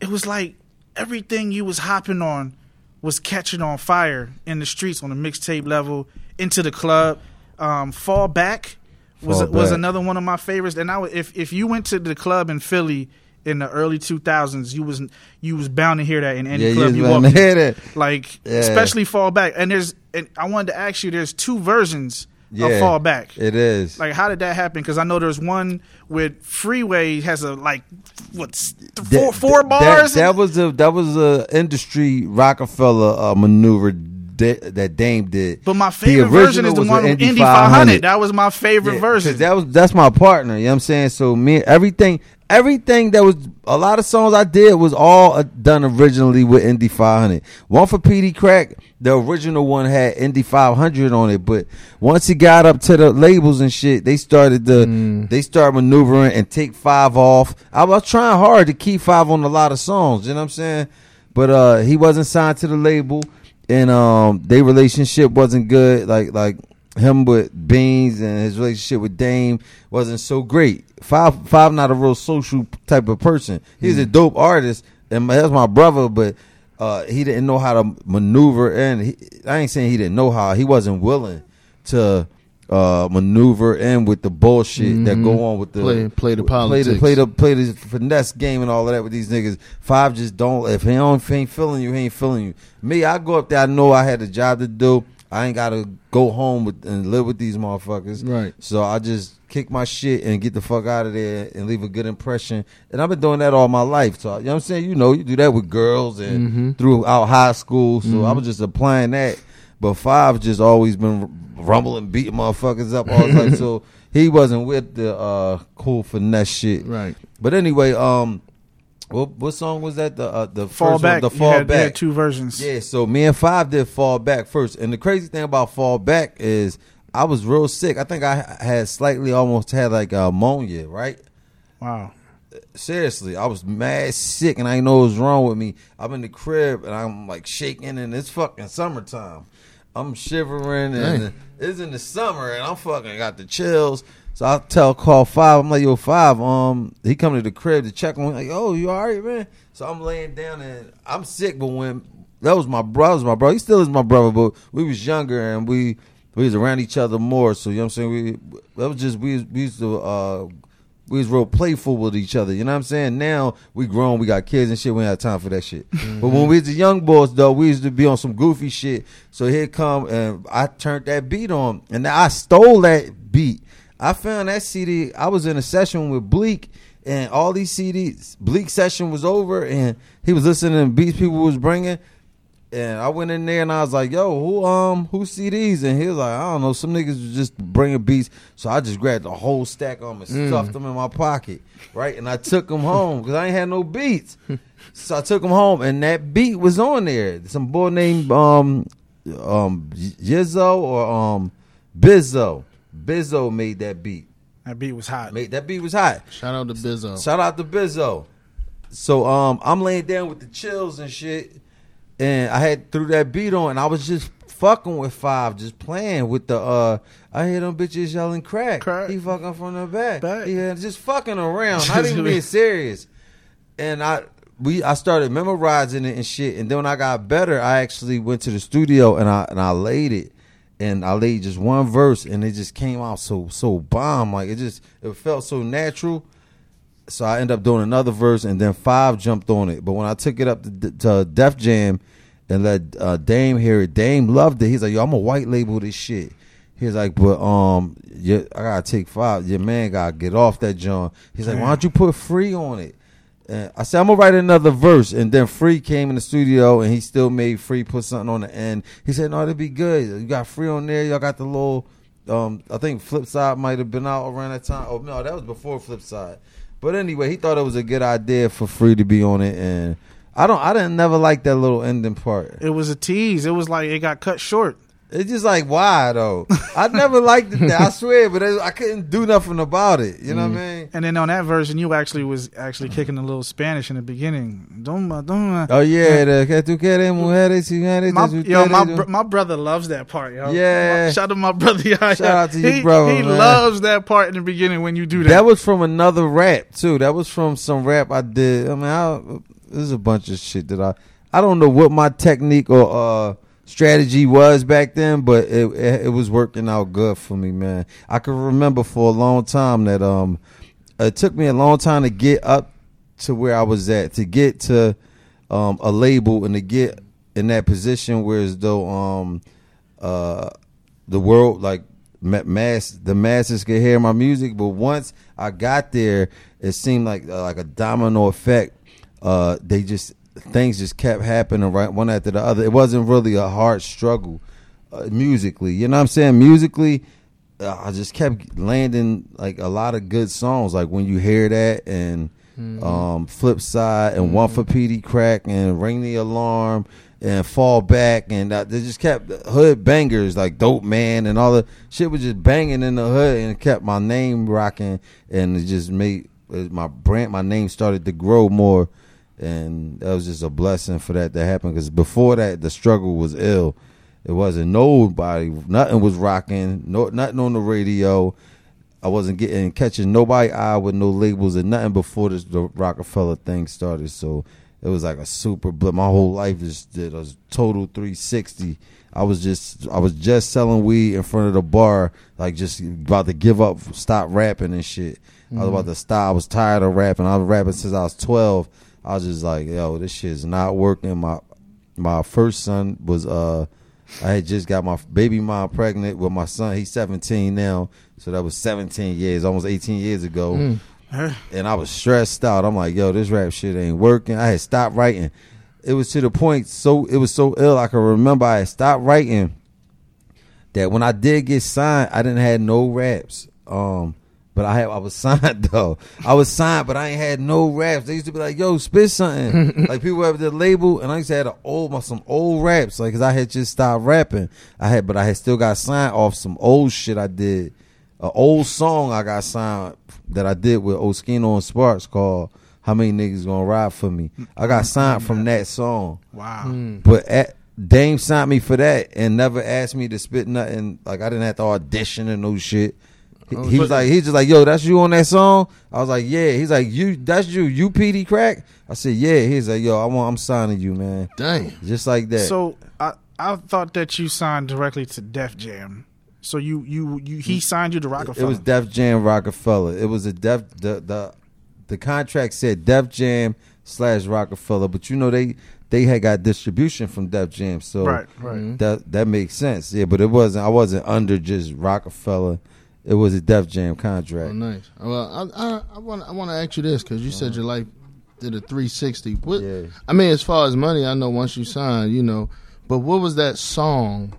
it was like everything you was hopping on was catching on fire in the streets on the mixtape level into the club. Um, Fall Back was Fall was Back. another one of my favorites. And I would, if if you went to the club in Philly in the early 2000s, you was you was bound to hear that in any Yeah, club you you walked to in. hear that. Like Yeah. especially Fall Back. And there's and I wanted to ask you, there's two versions Yeah. of Fall Back. It is. Like, how did that happen? Because I know there's one with Freeway has a like what's th- That- four four that- bars. That, was a that was a industry Roc-A-Fella uh, maneuver da- that Dame did. but my favorite version is the one with Indy 500. That was my favorite Yeah, version. That was that's my partner. You know what I'm saying? So me everything everything that was a lot of songs I did was all uh, done originally with Indy 500. One for Peedi Crakk, the original one had Indy 500 on it, but once he got up to the labels and shit, they started to Mm. they started maneuvering and take five off. I was trying hard to keep five on a lot of songs. You know what I'm saying? But uh, he wasn't signed to the label, and um, their relationship wasn't good. Like like him with Beans and his relationship with Dame wasn't so great. Five five not a real social type of person. He's a dope artist, and my- that's my brother, but. Uh, he didn't know how to maneuver, and he, I ain't saying he didn't know how. He wasn't willing to uh, maneuver and with the bullshit that go on with the Play- play the play politics. the play the play the finesse game and all of that with these niggas. Five just don't. If he don't if he ain't feeling you, he ain't feeling you. Me, I go up there. I know I had a job to do. I ain't gotta go home with, and live with these motherfuckers. Right. So I just kick my shit and get the fuck out of there and leave a good impression. And I've been doing that all my life. So you know what I'm saying? You know, you do that with girls and Mm-hmm. throughout high school. So I was just applying that. But five just always been rumbling, beating motherfuckers up all the time. So he wasn't with the uh, cool finesse shit. Right. But anyway, um, what what song was that? The uh, the Fall first back. one, the fall had- you back. had two versions. Yeah, so me and Five did Fall Back first. And the crazy thing about Fall Back is I was real sick. I think I had slightly almost had like pneumonia, right? Wow. Seriously, I was mad sick and I didn't know what was wrong with me. I'm in the crib and I'm like shaking and it's fucking summertime. I'm shivering and Dang. it's in the summer and I'm fucking got the chills. So I tell call five. I'm like, yo, five. Um, he come to the crib to check on me. Like, oh, you all right, man? So I'm laying down and I'm sick. But when that was my brother, was my brother. He still is my brother, but we was younger and we we was around each other more. So you know what I'm saying? We that was just we we used to uh we was real playful with each other. You know what I'm saying? Now we grown, we got kids and shit. We ain't have time for that shit. Mm-hmm. But when we was the young boys, though, we used to be on some goofy shit. So here come and I turned that beat on, and I stole that beat. I found that CD. I was in a session with Bleek, and all these CDs. Bleek session was over, and he was listening to beats people was bringing. And I went in there and I was like, "Yo, who um who CDs?" And he was like, "I don't know, some niggas was just bringing beats." So I just grabbed the whole stack of them and Mm. stuffed them in my pocket, right? And I took them home because I ain't had no beats. so I took them home, and that beat was on there. Some boy named um um Yizzo or um Bizzo. Bizzo made that beat. That beat was hot. Made that beat was hot. Shout out to Bizzo. Shout out to Bizzo. So um, I'm laying down with the chills and shit, and I had threw that beat on, and I was just fucking with Five, just playing with the. uh I hear them bitches yelling crack. Crack. He fucking from the back. Back. Yeah, just fucking around, I didn't being serious. And I we I started memorizing it and shit, and then when I got better, I actually went to the studio and I and I laid it. And I laid just one verse, and it just came out so so bomb. Like it just it felt so natural so I ended up doing another verse, and then Five jumped on it. But when I took it up to, to Def Jam and let uh, Dame hear it, Dame loved it. He's like, "Yo, I'm a white label this shit." He's like, "But um, you, I gotta take Five. Your man gotta get off that John." He's like, "Why don't you put Free on it?" And I said, "I'm gonna write another verse." And then Free came in the studio, and he still made Free put something on the end. He said, "No, that'd be good. You got Free on there. Y'all got the little." Um, I think Flip Side might have been out around that time. Oh no, that was before Flip Side. But anyway, he thought it was a good idea for Free to be on it, and I don't. I didn't never like that little ending part. It was a tease. It was like it got cut short. It's just like why though? I never liked it. I swear, but I couldn't do nothing about it. You know what I mm. mean? And then on that version, you actually was actually kicking a little Spanish in the beginning. Doma, uh, doma. Uh, oh yeah, the que tú quieres mujeres y mujeres My, yo, my, br- my brother loves that part, yo. Yeah. Shout out to my brother. Shout out to your he, brother, He man. loves that part in the beginning when you do that. That was from another rap too. That was from some rap I did. I mean, I, there's a bunch of shit that I I don't know what my technique or uh strategy was back then, but it, it it was working out good for me, man. I can remember for a long time that um it took me a long time to get up to where I was at, to get to um a label and to get in that position where as though um uh the world like mass the masses could hear my music but once i got there it seemed like uh, like a domino effect uh they just things just kept happening right one after the other. It wasn't really a hard struggle uh, musically. You know what i'm saying? Musically uh, i just kept landing like a lot of good songs. Like when you hear that and um flip side and one for Peedi Crakk and ring the alarm and fall back and uh, they just kept hood bangers like dope man and all the shit was just banging in the hood and it kept my name rocking and it just made uh, my brand my name started to grow more and that was just a blessing for that to happen because before that the struggle was ill it wasn't nobody nothing was rocking no nothing on the radio I wasn't getting catching nobody eye with no labels and nothing before this the Roc-A-Fella thing started. So it was like a super. But my whole life just did a total 360. I was just I was just selling weed in front of the bar, like just about to give up, stop rapping and shit. I was about mm-hmm. to stop. I was tired of rapping. I was rapping since I was 12. I was just like, yo, this shit is not working. My my first son was uh I had just got my baby mom pregnant with my son. He's 17 now. So that was 17 years, almost 18 years ago. And I was stressed out. I'm like, yo, this rap shit ain't working. I had stopped writing. It was to the point so it was so ill I can remember I had stopped writing that when I did get signed, I didn't have no raps. Um but I had I was signed though. I was signed, but I ain't had no raps. They used to be like, "Yo, spit something." like people have the label, and I used to have a old some old raps, like because I had just stopped rapping. I had, but I had still got signed off some old shit I did. An old song I got signed that I did with Oskino and Sparks called "How Many Niggas Gonna Ride for Me." I got signed from mm. that song. Wow. Mm. But at, Dame signed me for that and never asked me to spit nothing. Like I didn't have to audition and no shit. He, oh, he was like, he's just like, yo, that's you on that song. I was like, yeah. He's like, you, that's you, you Peedi Crakk. I said, yeah. He's like, yo, I want, I'm signing you, man. Dang. Just like that. So I I thought that you signed directly to Def Jam. So you you you he mm. signed you to Roc-A-Fella. it was Def Jam Roc-A-Fella. It was a Def the the the contract said Def Jam slash Roc-A-Fella, but you know they they had got distribution from Def Jam, so Right, right. Mm-hmm. that that makes sense. Yeah, but it wasn't. I wasn't under just Roc-A-Fella. It was a Def Jam contract. Oh, nice. Well, I I, want I want to ask you this because you said your life did a 360. What? Yeah. I mean, as far as money, I know once you sign, you know. But what was that song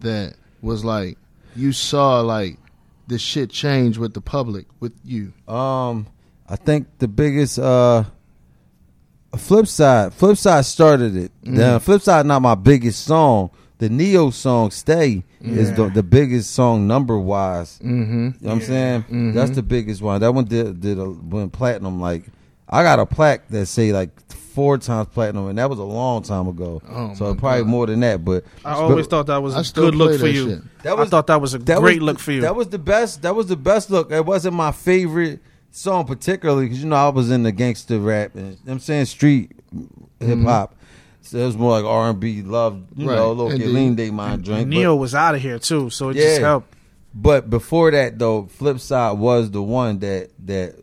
that was like you saw like the shit change with the public with you? Um, I think the biggest uh flip side, flip side started it. Now, flip side not my biggest song. The Ne-Yo song "Stay" is the, the biggest song number wise. Mm-hmm. You know what I'm saying? That's the biggest one. That one did did a, went platinum. Like I got a plaque that say like four times platinum, and that was a long time ago. Oh, so probably God. more than that. But I always thought that was a good look for that you. shit. That was- I thought that was a that great was- look for you. That was the best. That was the best look. It wasn't my favorite song particularly because you know I was in the gangster rap and you know what I'm saying street hip hop. So it was more like R and B, love, you Right. know, a little day mind drink. but- Ne-Yo was out of here too, so it just helped. But before that, though, Flip Side was the one that that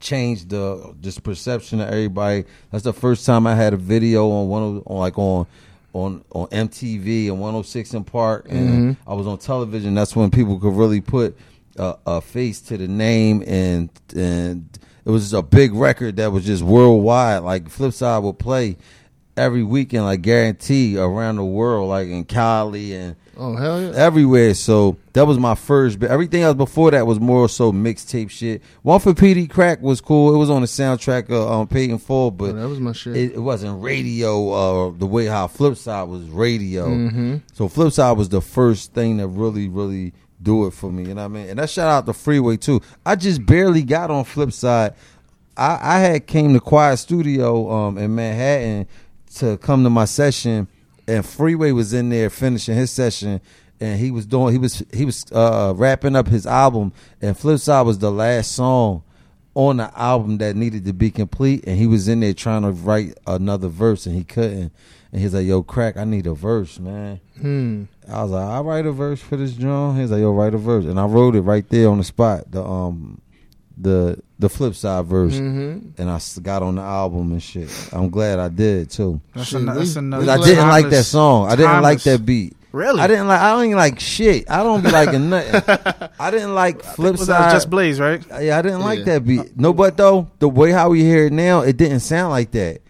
changed the this perception of everybody. That's the first time I had a video on one of on like on on on MTV and 106 in Park, and mm-hmm. I was on television. That's when people could really put a, a face to the name, and and it was just a big record that was just worldwide. Like Flip Side would play every weekend, like guarantee around the world, like in Cali and Oh hell yeah! everywhere. So that was my first. But everything else before that was more so mixtape shit. One for Peedi Crakk was cool. It was on the soundtrack of um, Full, but Oh, that was my shit. it, it wasn't radio uh, the way how Flipside was radio. Mm-hmm. So Flipside was the first thing that really, really do it for me. You know what I mean? And that shout out the Freeway too. I just barely got on Flipside. I, I had came to Quiet Studio um, in Manhattan to come to my session, and Freeway was in there finishing his session. And he was doing he was he was uh, wrapping up his album, and Flipside was the last song on the album that needed to be complete, and he was in there trying to write another verse, and he couldn't. And he's like, "Yo, Crakk, I need a verse, man." Hmm. I was like, "I'll write a verse for this drum." He's like, "Yo, write a verse," and I wrote it right there on the spot. The um, the the flip side verse, Mm-hmm. and I got on the album and shit. I'm glad I did too. That's, Shit, ano- we- that's another. 'Cause I didn't like that song. I didn't like that beat. Really? I didn't like. I don't even like shit. I don't be liking nothing. I didn't like flip Was that side. just Blaze, right? Yeah, I didn't like that beat. No, but though the way how we hear it now, it didn't sound like that.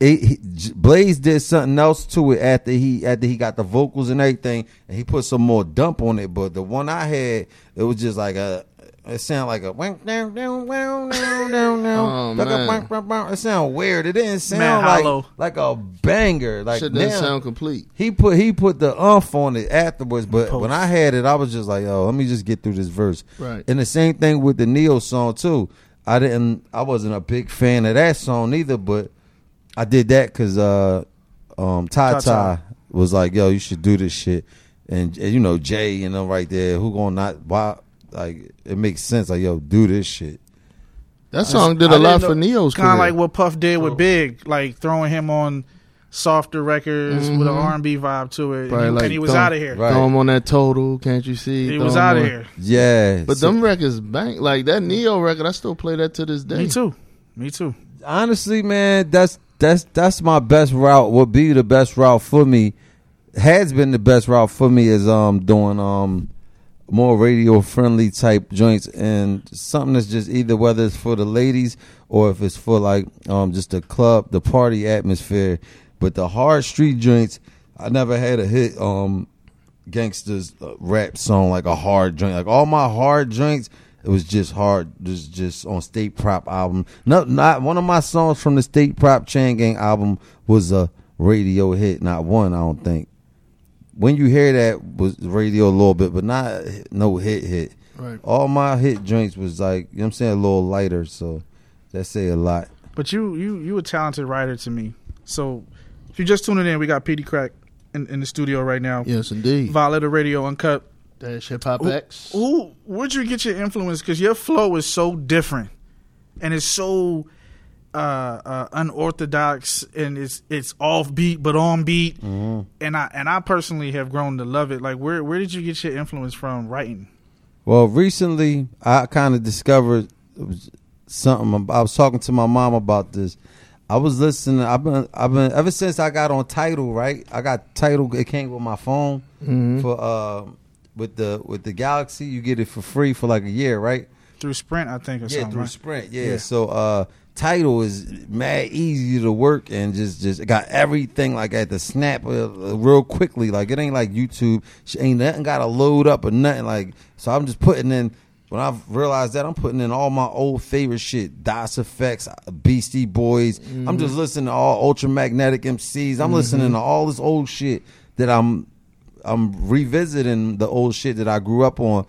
It, he, Blaze did something else to it after he after he got the vocals and everything, and he put some more dump on it. But the one I had, it was just like a. It sounded like a. wank, down, down, down, down, down, down. Oh, man. wank, wank, wank. It sounded weird. It didn't sound Man, like hollow. like a banger. Like Shit doesn't now- sound complete. he put he put the umph on it afterwards, but Post. when I had it, I was just like, "Yo, let me just get through this verse." Right. And the same thing with the Ne-Yo song too. I didn't, I wasn't a big fan of that song either, but I did that because uh, um, Ty Ty Ty. Ty was like, "Yo, you should do this shit," and, and you know Jay, you know, right there, who gonna not why? Like it makes sense. Like, yo, do this shit. That song did I a lot for know- Ne-Yo's Kind of like what Puff did with Big, like throwing him on softer records with an Mhm. R and B vibe to it, and he, like and he was throw- out of here. Right. Throw him on that total, can't you see? He Throw was out of on- here. Yeah, But so- them records bank like that Ne-Yo record. I still play that to this day. Me too. Me too. honestly, man, that's that's that's my best route. Would be the best route for me. Has been the best route for me is um doing um more radio friendly type joints and something that's just either whether it's for the ladies or if it's for like um just the club, the party atmosphere. But the hard street joints, I never had a hit um gangsters uh, rap song like a hard joint. Like all my hard joints, it was just hard. Just just on State Prop album. No, not one of my songs from the State Prop Chain Gang album was a radio hit. Not one, I don't think. When you hear that was radio a little bit, but not no hit hit. Right. All my hit joints was like you know what I'm saying a little lighter, so that say a lot. But you you you a talented writer to me. So if you're just tuning in, we got Peedi Crakk in, in the studio right now. Yes, indeed. Violator Radio Unkut. Dash Hip Hop X. Who where'd you get your influence? Because your flow is so different, and it's so uh, uh, unorthodox, and it's it's off beat but on beat. Mm-hmm. And I and I personally have grown to love it. Like where where did you get your influence from writing? Well, recently I kind of discovered something. I was talking to my mom about this. I was listening. I've been, I've been ever since I got on Tidal. Right, I got Tidal. It came with my phone Mhm. for uh with the with the Galaxy. You get it for free for like a year, right? Through Sprint, I think, or yeah, something. through right? Sprint. Yeah. Yeah. So uh Tidal is mad easy to work and just just got everything like at the snap uh, real quickly. Like it ain't like YouTube. Sh- Ain't nothing got to load up or nothing. Like so, I'm just putting in. When I realized that, I'm putting in all my old favorite shit, Das EFX, Beastie Boys. I'm just listening to all Ultramagnetic MCs. I'm listening to all this old shit that I'm I'm revisiting the old shit that I grew up on,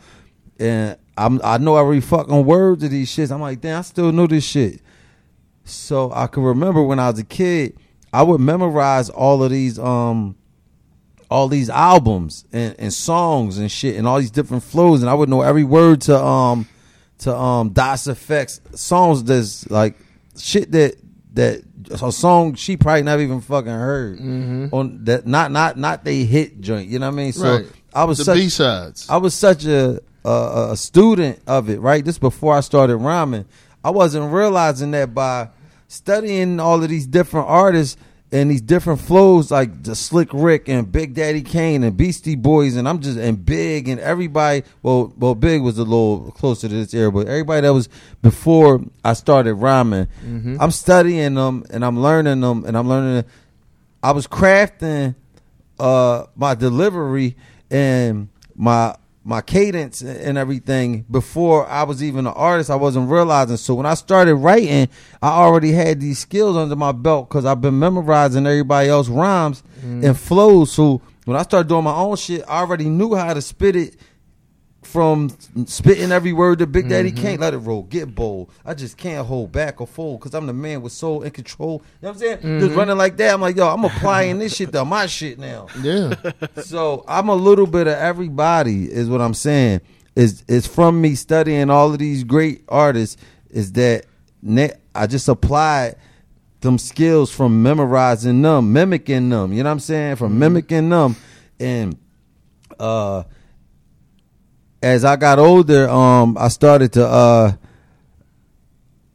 and I'm I know every fucking word to these shits. I'm like, damn, I still know this shit. So I can remember when I was a kid, I would memorize all of these um all these albums and, and songs and shit and all these different flows. And I would know every word to um to um Das EFX songs that's like shit that that a song she probably never even fucking heard on that not not not they hit joint you know what I mean? So Right. I was The such, B-sides. I was such a, a a student of it right? This before I started rhyming. I wasn't realizing that by studying all of these different artists and these different flows like the Slick Rick and Big Daddy Kane and Beastie Boys and I'm just and Big and everybody well well Big was a little closer to this era but everybody that was before I started rhyming I'm studying them and I'm learning them and I'm learning I was crafting uh my delivery and my my cadence and everything before I was even an artist. I wasn't realizing. So when I started writing, I already had these skills under my belt because I've been memorizing everybody else rhymes and mm. flows. So when I started doing my own shit, I already knew how to spit it from spitting every word that Big Daddy mm-hmm. can't let it roll, get bold. I just can't hold back or fold because I'm the man with soul and control. You know what I'm saying? Just mm-hmm. running like that. I'm like, yo, I'm applying this shit to my shit now. Yeah. So I'm a little bit of everybody, is what I'm saying. Is is from me studying all of these great artists. Is that I just applied them skills from memorizing them, mimicking them. You know what I'm saying? From mm-hmm. mimicking them, and uh, as I got older, um, I started to uh,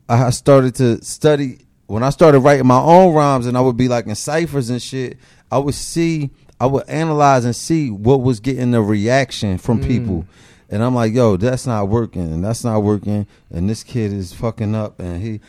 I started to study when I started writing my own rhymes, and I would be like in ciphers and shit. I would see, I would analyze and see what was getting the reaction from people, and I'm like, yo, that's not working, and that's not working, and this kid is fucking up, and he.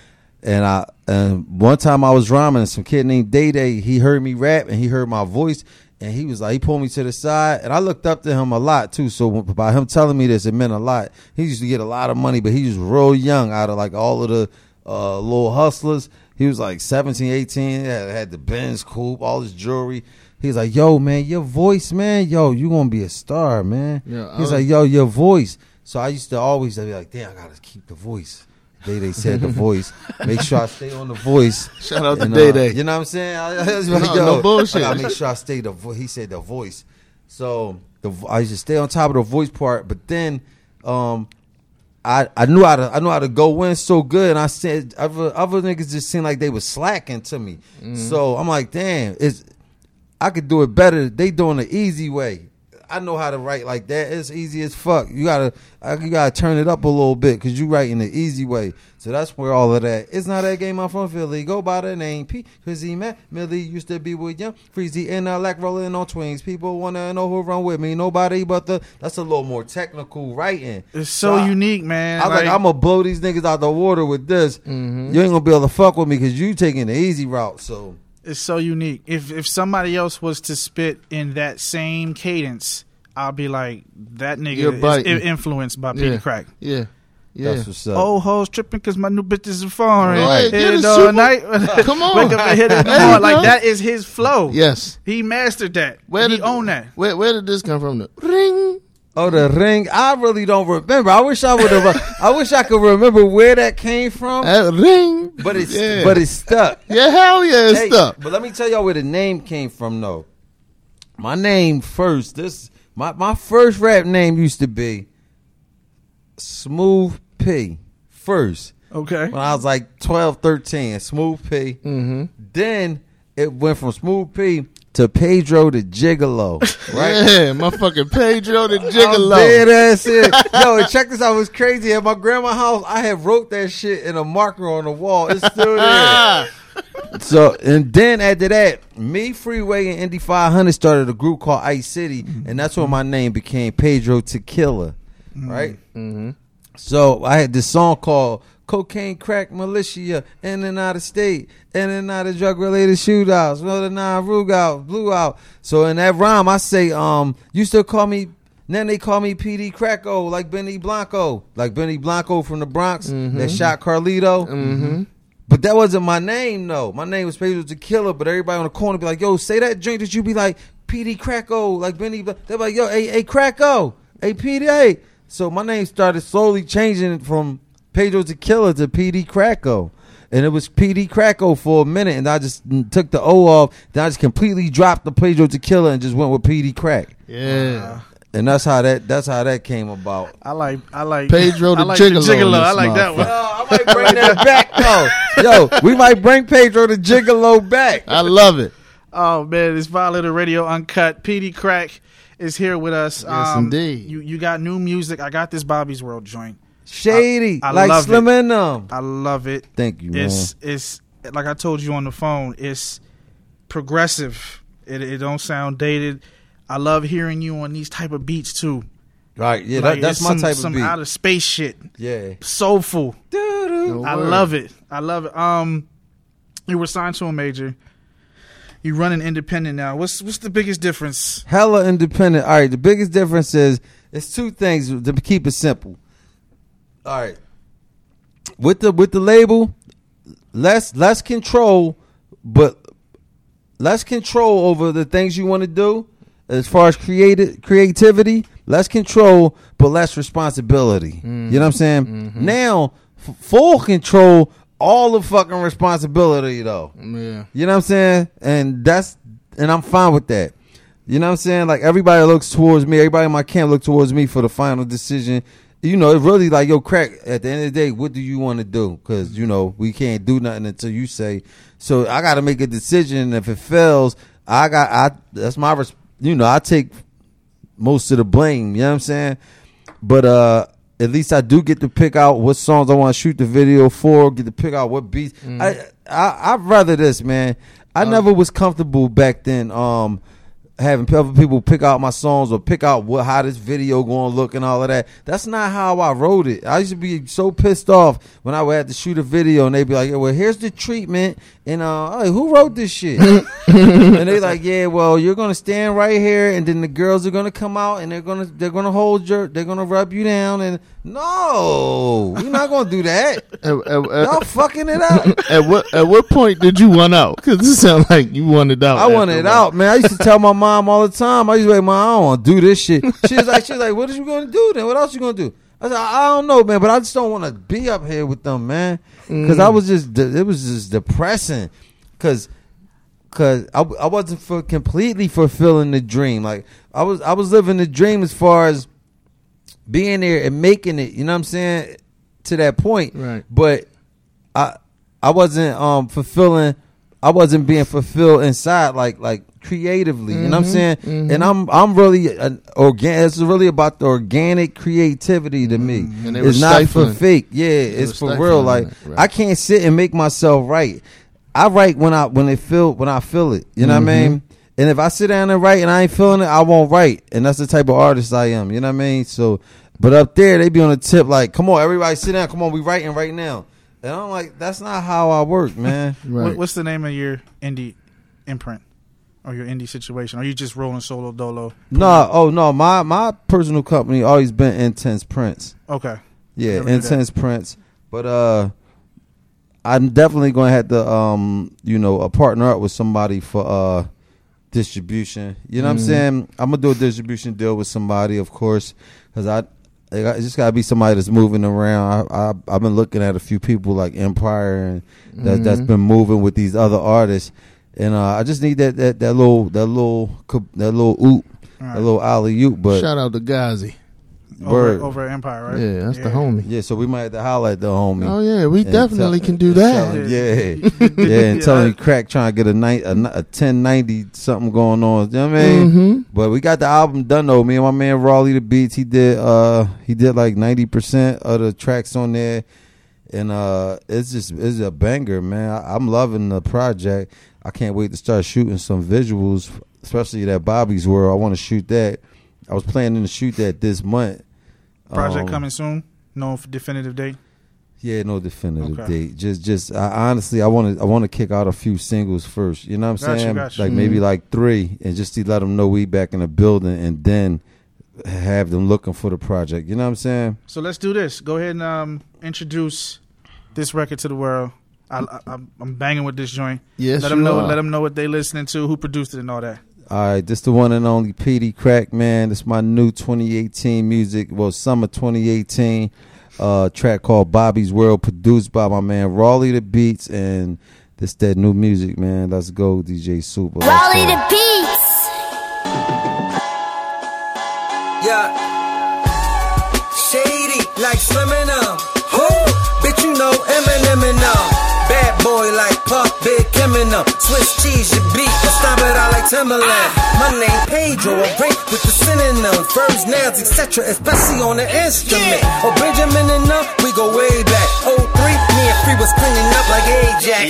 And I and one time I was rhyming, and some kid named Day Day, he heard me rap and he heard my voice, and he was like, he pulled me to the side, and I looked up to him a lot too. So by him telling me this, it meant a lot. He used to get a lot of money, but he was real young out of like all of the uh, little hustlers. He was like 17, 18, had, had the Benz coupe, all his jewelry. He's like, yo, man, your voice, man, yo, you gonna be a star, man. Yeah, He's was- like, yo, your voice. So I used to always be like, damn, I gotta keep the voice. They they said the voice. Make sure I stay on the voice. Shout out to And, Day uh, You know what I'm saying? I, I was No, like, no bullshit. I gotta make sure I stay the. voice. he said the voice. So the I used to stay on top of the voice part, but then um, I, I knew how to I knew how to go in so good, and I said other other niggas just seemed like they was slacking to me. So I'm like, damn, it's I could do it better. They doing the easy way. I know how to write like that. It's easy as fuck. You gotta you gotta turn it up a little bit because you writing the easy way. So that's where all of that. It's not that game. I'm from Philly. Go by the name P. Cause he met Millie used to be with young Freezy and I like rolling on twins. People wanna know who run with me. Nobody but the. That's a little more technical writing. It's so I- unique, man. I was like, I'm gonna blow these niggas out the water with this. Mm-hmm. You ain't gonna be able to fuck with me because you taking the easy route. So It's so unique. If if somebody else was to spit in that same cadence, I'll be like, that You're nigga is influenced by Peter Yeah. Crack. Yeah. Yeah. that's what's up. Oh, hoes tripping because my new bitch is foreign. Right, Hit get it it, all super- night. Come on. Wake up and hit it in the There you morning. Like that is his flow. Yes. He mastered that. Where he did owned that. Where Where did this come from? The ring. Oh, the ring. I really don't remember. I wish I would have. I wish I could remember where that came from. That ring. But it's Yeah. but it's stuck. Yeah, hell yeah, it's Hey, stuck. But let me tell y'all where the name came from, though. My name first. This my my first rap name used to be Smooth P. First, Okay. when I was like 12, 13, Smooth P. Mm-hmm. Then it went from Smooth P to Pedro the Gigolo. Right. Yeah, motherfucking Pedro the Gigolo. dead ass it. Yo, check this out. It was crazy. At my grandma's house, I had wrote that shit in a marker on the wall. It's still there. so, and then after that, me, Freeway, and Indy 500 started a group called Ice City, and that's when my name became Pedro Tequila. Right? Mm-hmm. So I had this song called Cocaine Crack Militia, in and out of state, in and out of drug related shootouts, Northern Nine Rug out, blew out. So in that rhyme, I say, um, you still call me, then they call me PD Cracko, like Benny Blanco, like Benny Blanco from the Bronx that shot Carlito. Mm-hmm. But that wasn't my name though. My name was Pedro Tequila, but everybody on the corner be like, yo, say that drink that you be like PD Cracko, like Benny. Bla-" They're like, yo, hey, hey, Cracko, hey, PD. So my name started slowly changing from Pedro Tequila to PD Cracko. And it was PD Cracko for a minute, and I just took the O off. Then I just completely dropped the Pedro Tequila and just went with Peedi Crakk. Yeah. And that's how that that's how that came about. I like I like Pedro I the like Gigolo in I like that Yo, one. I might bring that back though. Yo, we might bring Pedro the Gigolo back. I love it. Oh man, it's Violator Radio Unkut. Peedi Crakk is here with us. Yes, um, indeed. You you got new music. I got this Bobby's World joint. Shady, I like love Slim it. and them. I love it. Thank you, man. It's it's like I told you on the phone. It's progressive. It it don't sound dated. I love hearing you on these type of beats too. right, yeah, Like, that, that's my some, type some of beat. Some out of space shit. yeah. Soulful. No I word. love it. I love it. Um, you were signed to a major. You running independent now. What's what's the biggest difference? Hella independent. All right, the biggest difference is it's two things to keep it simple. All right. With the with the label, less less control, but less control over the things you want to do as far as creative creativity, less control but less responsibility. You know what I'm saying? Mm-hmm. Now, f- full control, all the fucking responsibility though. Yeah. You know what I'm saying? And that's and I'm fine with that. You know what I'm saying? Like everybody looks towards me, everybody in my camp look towards me for the final decision. You know, it's really like, yo, Crakk, at the end of the day, what do you want to do? Because, you know, we can't do nothing until you say. So I got to make a decision. If it fails, I got, I, that's my, res- you know, I take most of the blame. You know what I'm saying? But uh at least I do get to pick out what songs I want to shoot the video for. Get to pick out what beats. I, I I'd rather this, man. I never was comfortable back then. Um, having other people pick out my songs or pick out what how this video going to look and all of that. That's not how I wrote it. I used to be so pissed off when I would have to shoot a video and they'd be like, "Yeah, well, here's the treatment." And uh, hey, who wrote this shit? and they're like, "Yeah, well, you're gonna stand right here, and then the girls are gonna come out and they're gonna they're gonna hold your they're gonna rub you down." And no, we're not gonna do that. At, at- at- Y'all fucking it up. at what at what point did you want out? Because it sounds like you wanted out. I wanted it out, man. I used to tell my mom all the time. I used to be like, "Mom, I don't want to do this shit." She was like, "She was like, what are you going to do then? What else you going to do?" I said, "I don't know, man, but I just don't want to be up here with them, man, because I was just it was just depressing, because." Cause I, I wasn't for completely fulfilling the dream. Like I was I was living the dream as far as being there and making it. You know what I'm saying? To that point, Right. But I I wasn't um fulfilling. I wasn't being fulfilled inside, like like creatively. You know what I'm mm-hmm. saying? And mm-hmm. I'm I'm really an organic. It's really about the organic creativity to me. Mm-hmm. And they were it's not for fake. Yeah, it's for real. Like right. I can't sit and make myself right. I write when I when it feel when I feel it. You know what I Mm-hmm. mean? And if I sit down and write and I ain't feeling it, I won't write. And that's the type of artist I am. You know what I mean? So, but up there they be on the tip like, come on, everybody sit down. Come on, we writing right now. And I'm like, that's not how I work, man. Right. what's the name of your indie imprint or your indie situation? Are you just rolling solo dolo? no, oh no, my my personal company always been Intense Prince. Okay. Yeah, Never knew that. Intense Prince. But uh I'm definitely gonna have to um, you know, uh, partner up with somebody for uh distribution. You know what I'm saying? I'm gonna do a distribution deal with somebody, of course, because I it just gotta be somebody that's moving around. I, I I've been looking at a few people like Empire and that that's been moving with these other artists, and uh, I just need that that that little that little that little oop, that little alley oop. But Shout out to Ghazi. Over, over at Empire, right? Yeah, that's the homie. yeah, so we might have to holler at the homie. Oh yeah, we definitely tell- can do that. him, Yeah, yeah, and Yeah, telling you Crakk trying to get a night a, a ten ninety something going on. You know what I mean? Mm-hmm. But we got the album done though. Me and my man Raleigh the Beats, he did uh he did like ninety percent of the tracks on there, and uh it's just it's a banger, man. I, I'm loving the project. I can't wait to start shooting some visuals, especially that Bobby's World. I want to shoot that. I was planning to shoot that this month. Project Um, coming soon. No definitive date. yeah, no definitive Okay. date. Just, just I, honestly, I want to, I want to kick out a few singles first. You know what I'm Gotcha, saying? gotcha. Like maybe like three, and just to let them know we back in the building, and then have them looking for the project. You know what I'm saying? So let's do this. Go ahead and um, introduce this record to the world. I, I, I'm- I'm banging with this joint. Yes, let them you know. are. Let them know what they listening to, who produced it, and all that. All right, this the one and only Peedi Crakk man. This my new 2018 music. Well, summer 2018 uh, track called Bobby's World, produced by my man Raleigh the Beats, and this that new music, man. Let's go, DJ Supa. Raleigh the beats. Yeah. Um. Bad boy like Puff, Big um. Swiss cheese, your beat, I stomp it out like Timberland. My name Pedro, I break with the synonyms, verbs, nouns, etc., especially on the instrument. Oh, Benjamin and um, we go way back. Oh me and Free was cleaning up like Ajax.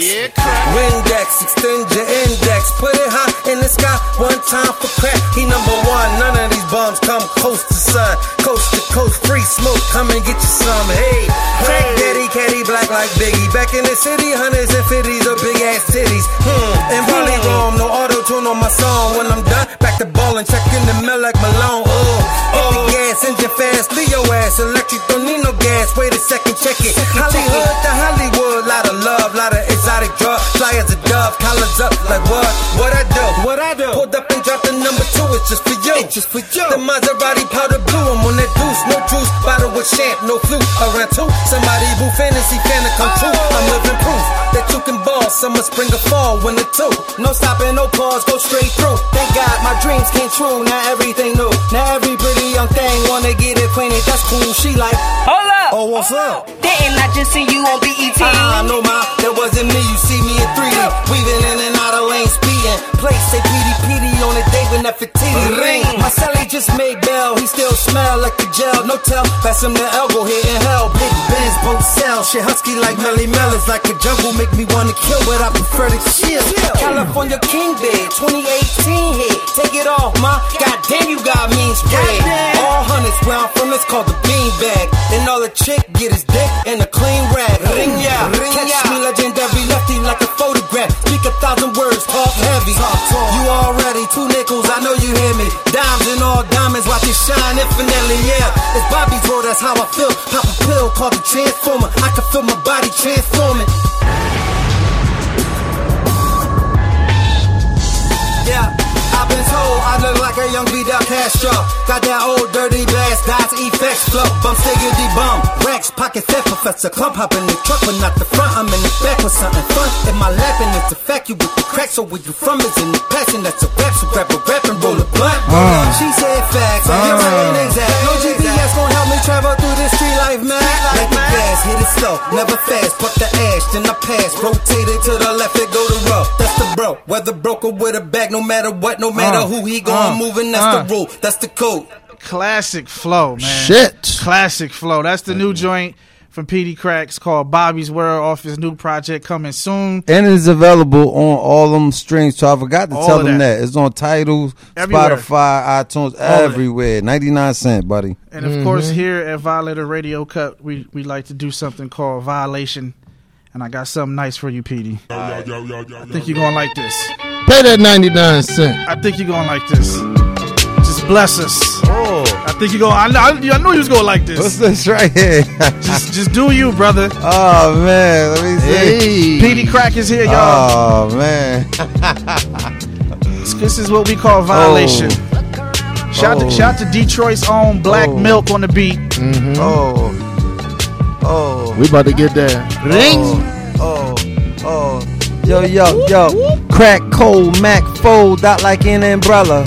Windex, extend your index, put it high in the sky. One time for crack, he number one. None of these bums come close to sun. Coast to coast, free smoke, come and get you some. Hey, crack daddy, caddy, black like Biggie. Back in the city, hundreds and fifties of big ass titties. Hmm, and really wrong, no auto tune on my song. When I'm done, back to ballin', check in the mail like Malone. Oh, hit the gas, engine fast, Leo ass, electric, don't need no gas. Wait a second, check it. Hollywood to Hollywood, lot of love, lot of exotic drugs. Fly as a dove, collars up like what? What I do? What I do? Pulled up and dropped the number two, it's just for you. It's just for you. The Maserati powder blue, I'm on that deuce, no juice, bottle with champ, no flute. Around two, somebody boo fantasy fan to come true. Oh. I'm living proof that you can ball, summer, spring, or fall, winter too. No stopping, no pause, go straight through. Thank God my dreams came true, now everything new. Now every pretty young thing wanna get acquainted, that's cool. She like, Hold up. oh, what's up? Didn't I just see you on BET? Ah, no, ma, that wasn't me. You see me in 3D, weaving in and out of lanes, speeding. Place say PD PD on a day when that fatigued ring. My Sally just made bail, he still smell like the gel. No tell, pass him the elbow here in hell. Big Benz, both sell. Shit husky like Melle Mel. It's like a jungle, make me wanna kill, but I prefer to chill. California King Bed, 2018 hit. Take it off, ma. Goddamn, you got mean spread. All hundreds where I'm from, it's called the bean bag. And all the chick get is dick and a clean rag. Ring ya, catch me legendary lefty like a photograph. Speak a thousand words, talk heavy. You already two nickels, I know you hear me. Dimes and all diamonds, watch it shine infinitely. Yeah, it's Bobby's world, that's how I feel. Pop a pill called the transformer. I can feel my body transforming. Yeah, I've been told I look like a young Fidel Castro. Got that old dirty blast, dots, effects, flow, bump, stiggity bum. Rex, pocket theft, professor, clump, hop in the truck, but not the front. I'm in the back with something fun. In my lap, and it's a fact, you with the crack, so where you from is in the past, and that's a rap, so grab a rap and roll a blunt. She said facts, I'm exact. No GPS gon' help me travel through this street life, man. Like the gas, hit it slow, never fast. Put the ash, then I pass. Rotate it to the left, it go to rough. That's the bro. Whether broke or with a back, no matter what, no matter Uh, who he going uh, moving. That's uh. the rule. That's the code. Classic flow, man. Shit. Classic flow. That's the new joint from Peedi Crakk's called Bobby's World off his new project coming soon. And it's available on all them streams. So I forgot to All tell them that. that. It's on titles, Everywhere. Spotify, iTunes, of that. everywhere. 99 cent, buddy. And of course, here at Violator Radio Cut, we, we like to do something called Violation. And I got something nice for you, PD. I think you're going to like this. Pay that 99 cent. I think you're going to like this. Just bless us. Oh. I think you're going I, I, I knew you was going to like this. What's this right here? just, just do you, brother. oh, man. Let me see. Hey. Peedi Crakk is here, y'all. Oh, man. This is what we call violation. Oh. Shout, Oh. to, shout to oh. Detroit's own Black Oh. Milk on the beat. Mm-hmm. Oh. Oh. We about to get there. ring. Oh, oh, oh. Yo, yo, yo. Crack cold, Mac fold out like an umbrella.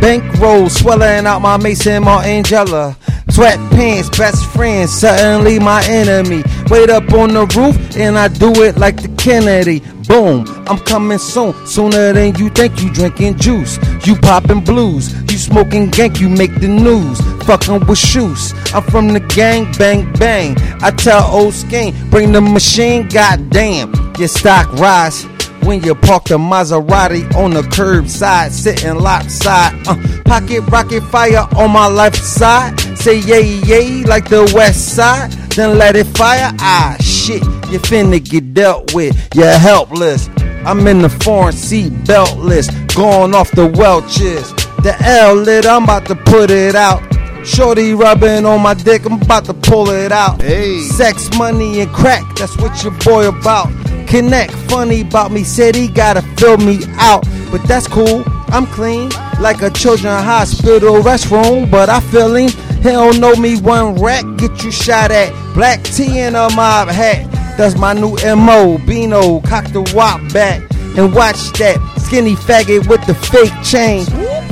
Bankroll swelling out my Maison Margiela. Sweatpants, best friend, suddenly my enemy. Wait up on the roof and I do it like the Kennedy. Boom, I'm coming soon, sooner than you think you drinking juice. You popping blues, you smoking gank, you make the news. Fucking with shoes, I'm from the gang, bang, bang. I tell old skin, bring the machine, goddamn. Your stock rise when you park the Maserati on the curbside, sitting lopside. Uh, pocket rocket fire on my left side. Say yay, yay, like the west side. Then let it fire. Ah, shit, you finna get dealt with. You're helpless. I'm in the foreign seat, beltless, going off the Welches. The L lit, I'm about to put it out. Shorty rubbing on my dick, I'm about to pull it out. Hey. Sex, money, and crack, that's what your boy about. Connect, funny about me, said he gotta fill me out. But that's cool, I'm clean, like a children's hospital restroom. But I feel him, he don't know me one rat, get you shot at. Black tea in a mob hat, that's my new MO. Beano, cock the wop back, and watch that skinny faggot with the fake chain.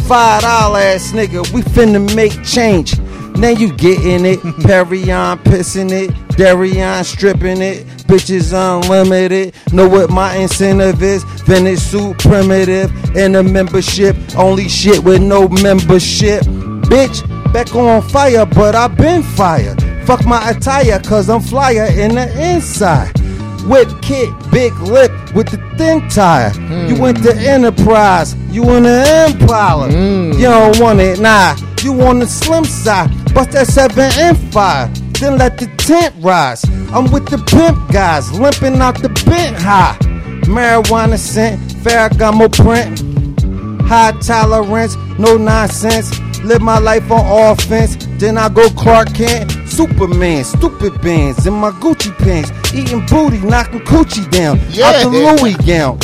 Five dollar ass nigga, we finna make change. Now you getting it, Perry on pissing it, Darion stripping it, bitches unlimited. Know what my incentive is? Finish suit primitive, and a membership, only shit with no membership. Bitch, back on fire, but I've been fired. Fuck my attire, cause I'm flyer in the inside. Whip kit, big lip with the thin tire. You hmm. went to Enterprise, you in the Impala. Hmm. You don't want it, nah. You on the slim side, bust that seven and five. Then let the tent rise. I'm with the pimp guys, limping out the bent high. Marijuana scent, Ferragamo print. High tolerance, no nonsense. Live my life on offense. Then I go Clark Kent, Superman, stupid bands in my Gucci pants. Eating booty, knocking coochie down. Out the Yeah. Louis gown.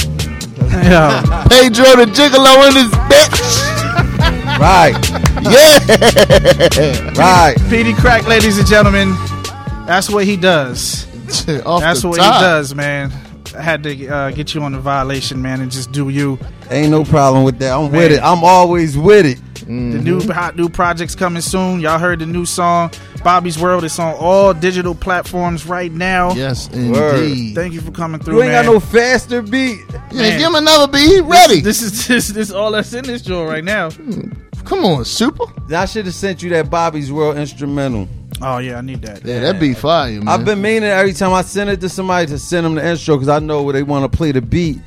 Yeah. Pedro the Gigolo in his bitch. Right, Yeah. right. Peedi Crakk, ladies and gentlemen. That's what he does. Off That's the what top. he does, man. I had to uh, get you on the violation, man, and just do you. Ain't no problem with that. I'm with it. I'm always with it. The new mm-hmm. hot new projects coming soon. Y'all heard the new song, Bobby's World. It's on all digital platforms right now. Yes, Word. indeed. Thank you for coming through, You ain't man. got no faster beat. Yeah, Man. give him another beat. He ready. This is this, this all that's in this joint right now. Hmm. Come on, Supa. I should have sent you that Bobby's World instrumental. Oh yeah, I need that. Yeah, that beat fire, man. I've been meaning every time I send it to somebody to send them the intro because I know where they want to play the beat.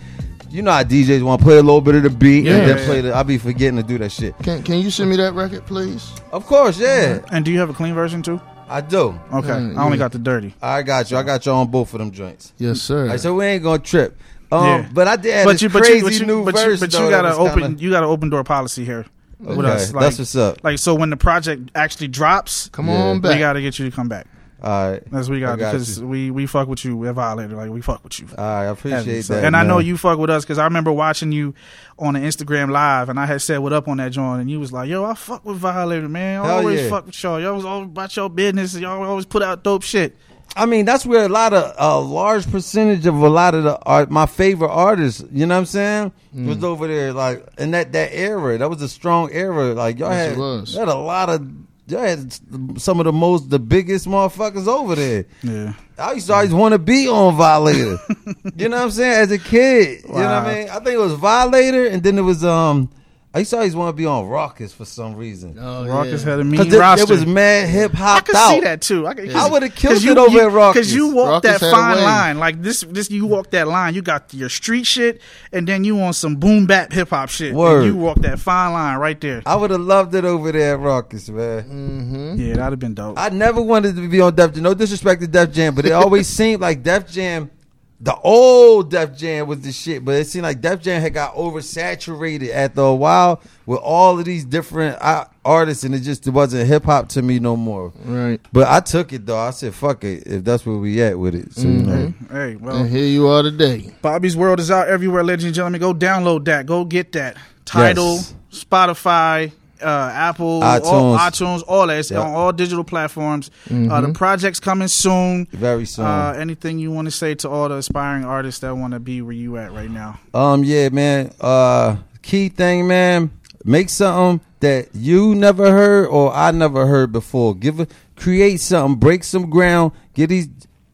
You know how DJs want to play a little bit of the beat Yeah. and then play the. I be forgetting to do that shit. Can Can you send me that record, please? Of course, yeah, And do you have a clean version too? I do. Okay, I only got the dirty. I got you. I got you on both of them joints. Yes, sir. All right, so we ain't gonna trip. Um, Yeah. but I did have but this you, but crazy you, but you, new but verse. you, but you got that an open, kinda- you got an open door policy here with Okay, us. Like, that's what's up. Like so, when the project actually drops, Come Yeah. on we got to get you to come back. All right, That's what we I got got because you. we we fuck with you at Violator. Like we fuck with you. all right. I appreciate So- that. and I know you fuck with us because I remember watching you on the Instagram live, and I had said what up on that joint, and you was like, "Yo, I fuck with Violator, man. I Hell always yeah. fuck with y'all. Y'all was all about your business. and Y'all always put out dope shit." I mean, that's where a lot of a large percentage of a lot of the art, my favorite artists, you know what I'm saying, Mm. was over there. Like in that that era, that was a strong era. Like y'all Yes, had, had a lot of y'all had some of the most, the biggest motherfuckers over there. Yeah. I used to always want to be on Violator. you know what I'm saying? As a kid, you know what I mean? I think it was Violator, and then it was um. I used to always want to be on Rawkus for some reason. Oh, Rawkus yeah. had a mean Because it, roster. it was mad hip hop. I could out. see that too. I, could, I would've killed 'cause it over you, at Rawkus. Because you walk that fine line, like this. This you walk that line. You got your street shit, and then you on some boom bap hip hop shit. and Word. you walk that fine line right there. I would have loved it over there at Rawkus, man. Mm-hmm. Yeah, that'd have been dope. I never wanted to be on Def Jam. No disrespect to Def Jam, but it always seemed like Def Jam, the old Def Jam was the shit. But it seemed like Def Jam had got oversaturated after a while with all of these different uh, artists, and it just it wasn't hip hop to me no more. Right. But I took it though. I said, "Fuck it," if that's where we at with it. So you know, Hey, well, And here you are today. Bobby's World is out everywhere, ladies and gentlemen. Go download that. Go get that. Title, Yes. Spotify, uh, Apple, all, iTunes. iTunes, all that. It's Yep. on all digital platforms. Uh, the project's coming soon. very soon. Uh, anything you want to say to all the aspiring artists that want to be where you at right now? Um, yeah, man. Uh, key thing, man. Make something that you never heard or I never heard before. Give it, create something, break some ground. Get these,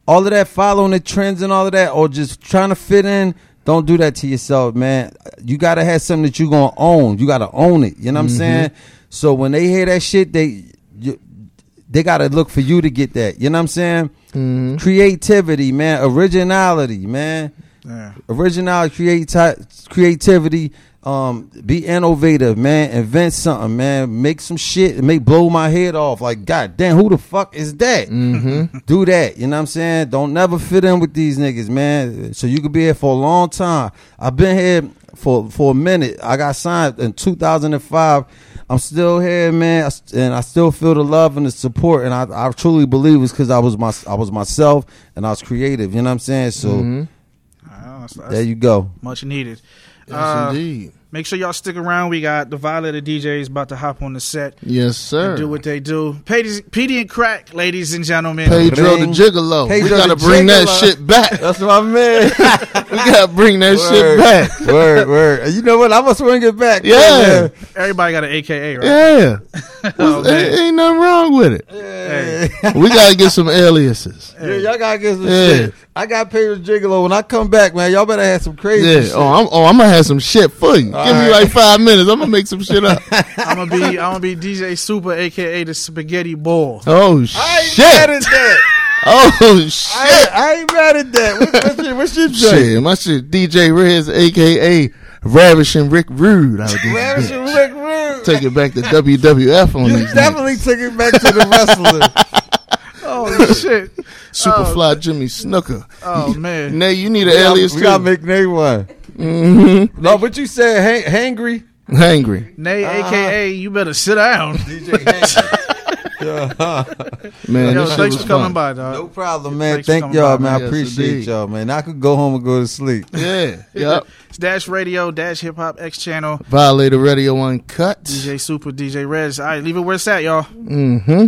all of that following the trends and all of that, or just trying to fit in. Don't do that to yourself, man. You gotta have something that you gonna own. You gotta own it. You know what I'm mm-hmm. saying? So when they hear that shit, they you, they gotta look for you to get that. You know what I'm saying? Mm-hmm. Creativity, man. Originality, man Yeah. original creati- creativity um be innovative man. Invent something man. Make some shit. And make blow my head off. Like god damn who the fuck is that? Mm-hmm. do that. You know what i'm saying? Don't never fit in with these niggas man. So you could be here for a long time. I've been here for for a minute. I got signed in 2005 i'm still here man. And i still feel the love and the support. And i, I truly believe it's because i was my i was myself and i was creative. You know what i'm saying? So that's- that's there you go. Much needed. Yes, Uh, indeed. Make sure y'all stick around. We got the Violator DJs about to hop on the set. Yes, sir. and do what they do. Peedi, Peedi and Crakk, ladies and gentlemen. Pedro the Ring. Gigolo. we gotta the bring that shit back. That's my man. we gotta bring that shit back. word, word. You know what? I'm gonna swing it back. Yeah. Everybody got an AKA, right? Yeah. Oh, What's- ain't nothing wrong with it. Hey, We gotta get some aliases. Yeah, y'all gotta get some Yeah. shit. I got Pedro Gigolo. When I come back, man, y'all better have some crazy Yeah. shit. Oh, I'm oh I'm gonna have some shit for you. Give me like five minutes. I'm gonna make some shit up. I'm gonna be I'm gonna be DJ Supa, aka the Spaghetti Ball. Oh I ain't shit. mad at that. Oh shit. ain't, I ain't mad at that. What, what's your, what's your joint? Shit, my shit, DJ Reddz, aka Ravishing Rick Rude. Out this Ravishing bitch. Rick Rude. Take it back to WWF on You these. definitely took it back to the wrestler. Oh shit! Superfly oh. Jimmy Snuka. Oh man. Nay, you need an we alias we too. gotta make Nate one. Mm-hmm. No, but you said hang, hangry. Hangry. Nay, Uh-huh. aka you better sit down. DJ Hangry. Man, Yo, thanks was for coming fun. by, dog. No problem, man. Thanks Thank y'all, by, man. I appreciate indeed. y'all, man. I could go home and go to sleep. Yeah. Yep. It's Dash Radio, Dash Hip Hop X Channel, Violator Radio Unkut. DJ Supa, DJ Reddz. All right, leave it where it's at, y'all. Mm-hmm.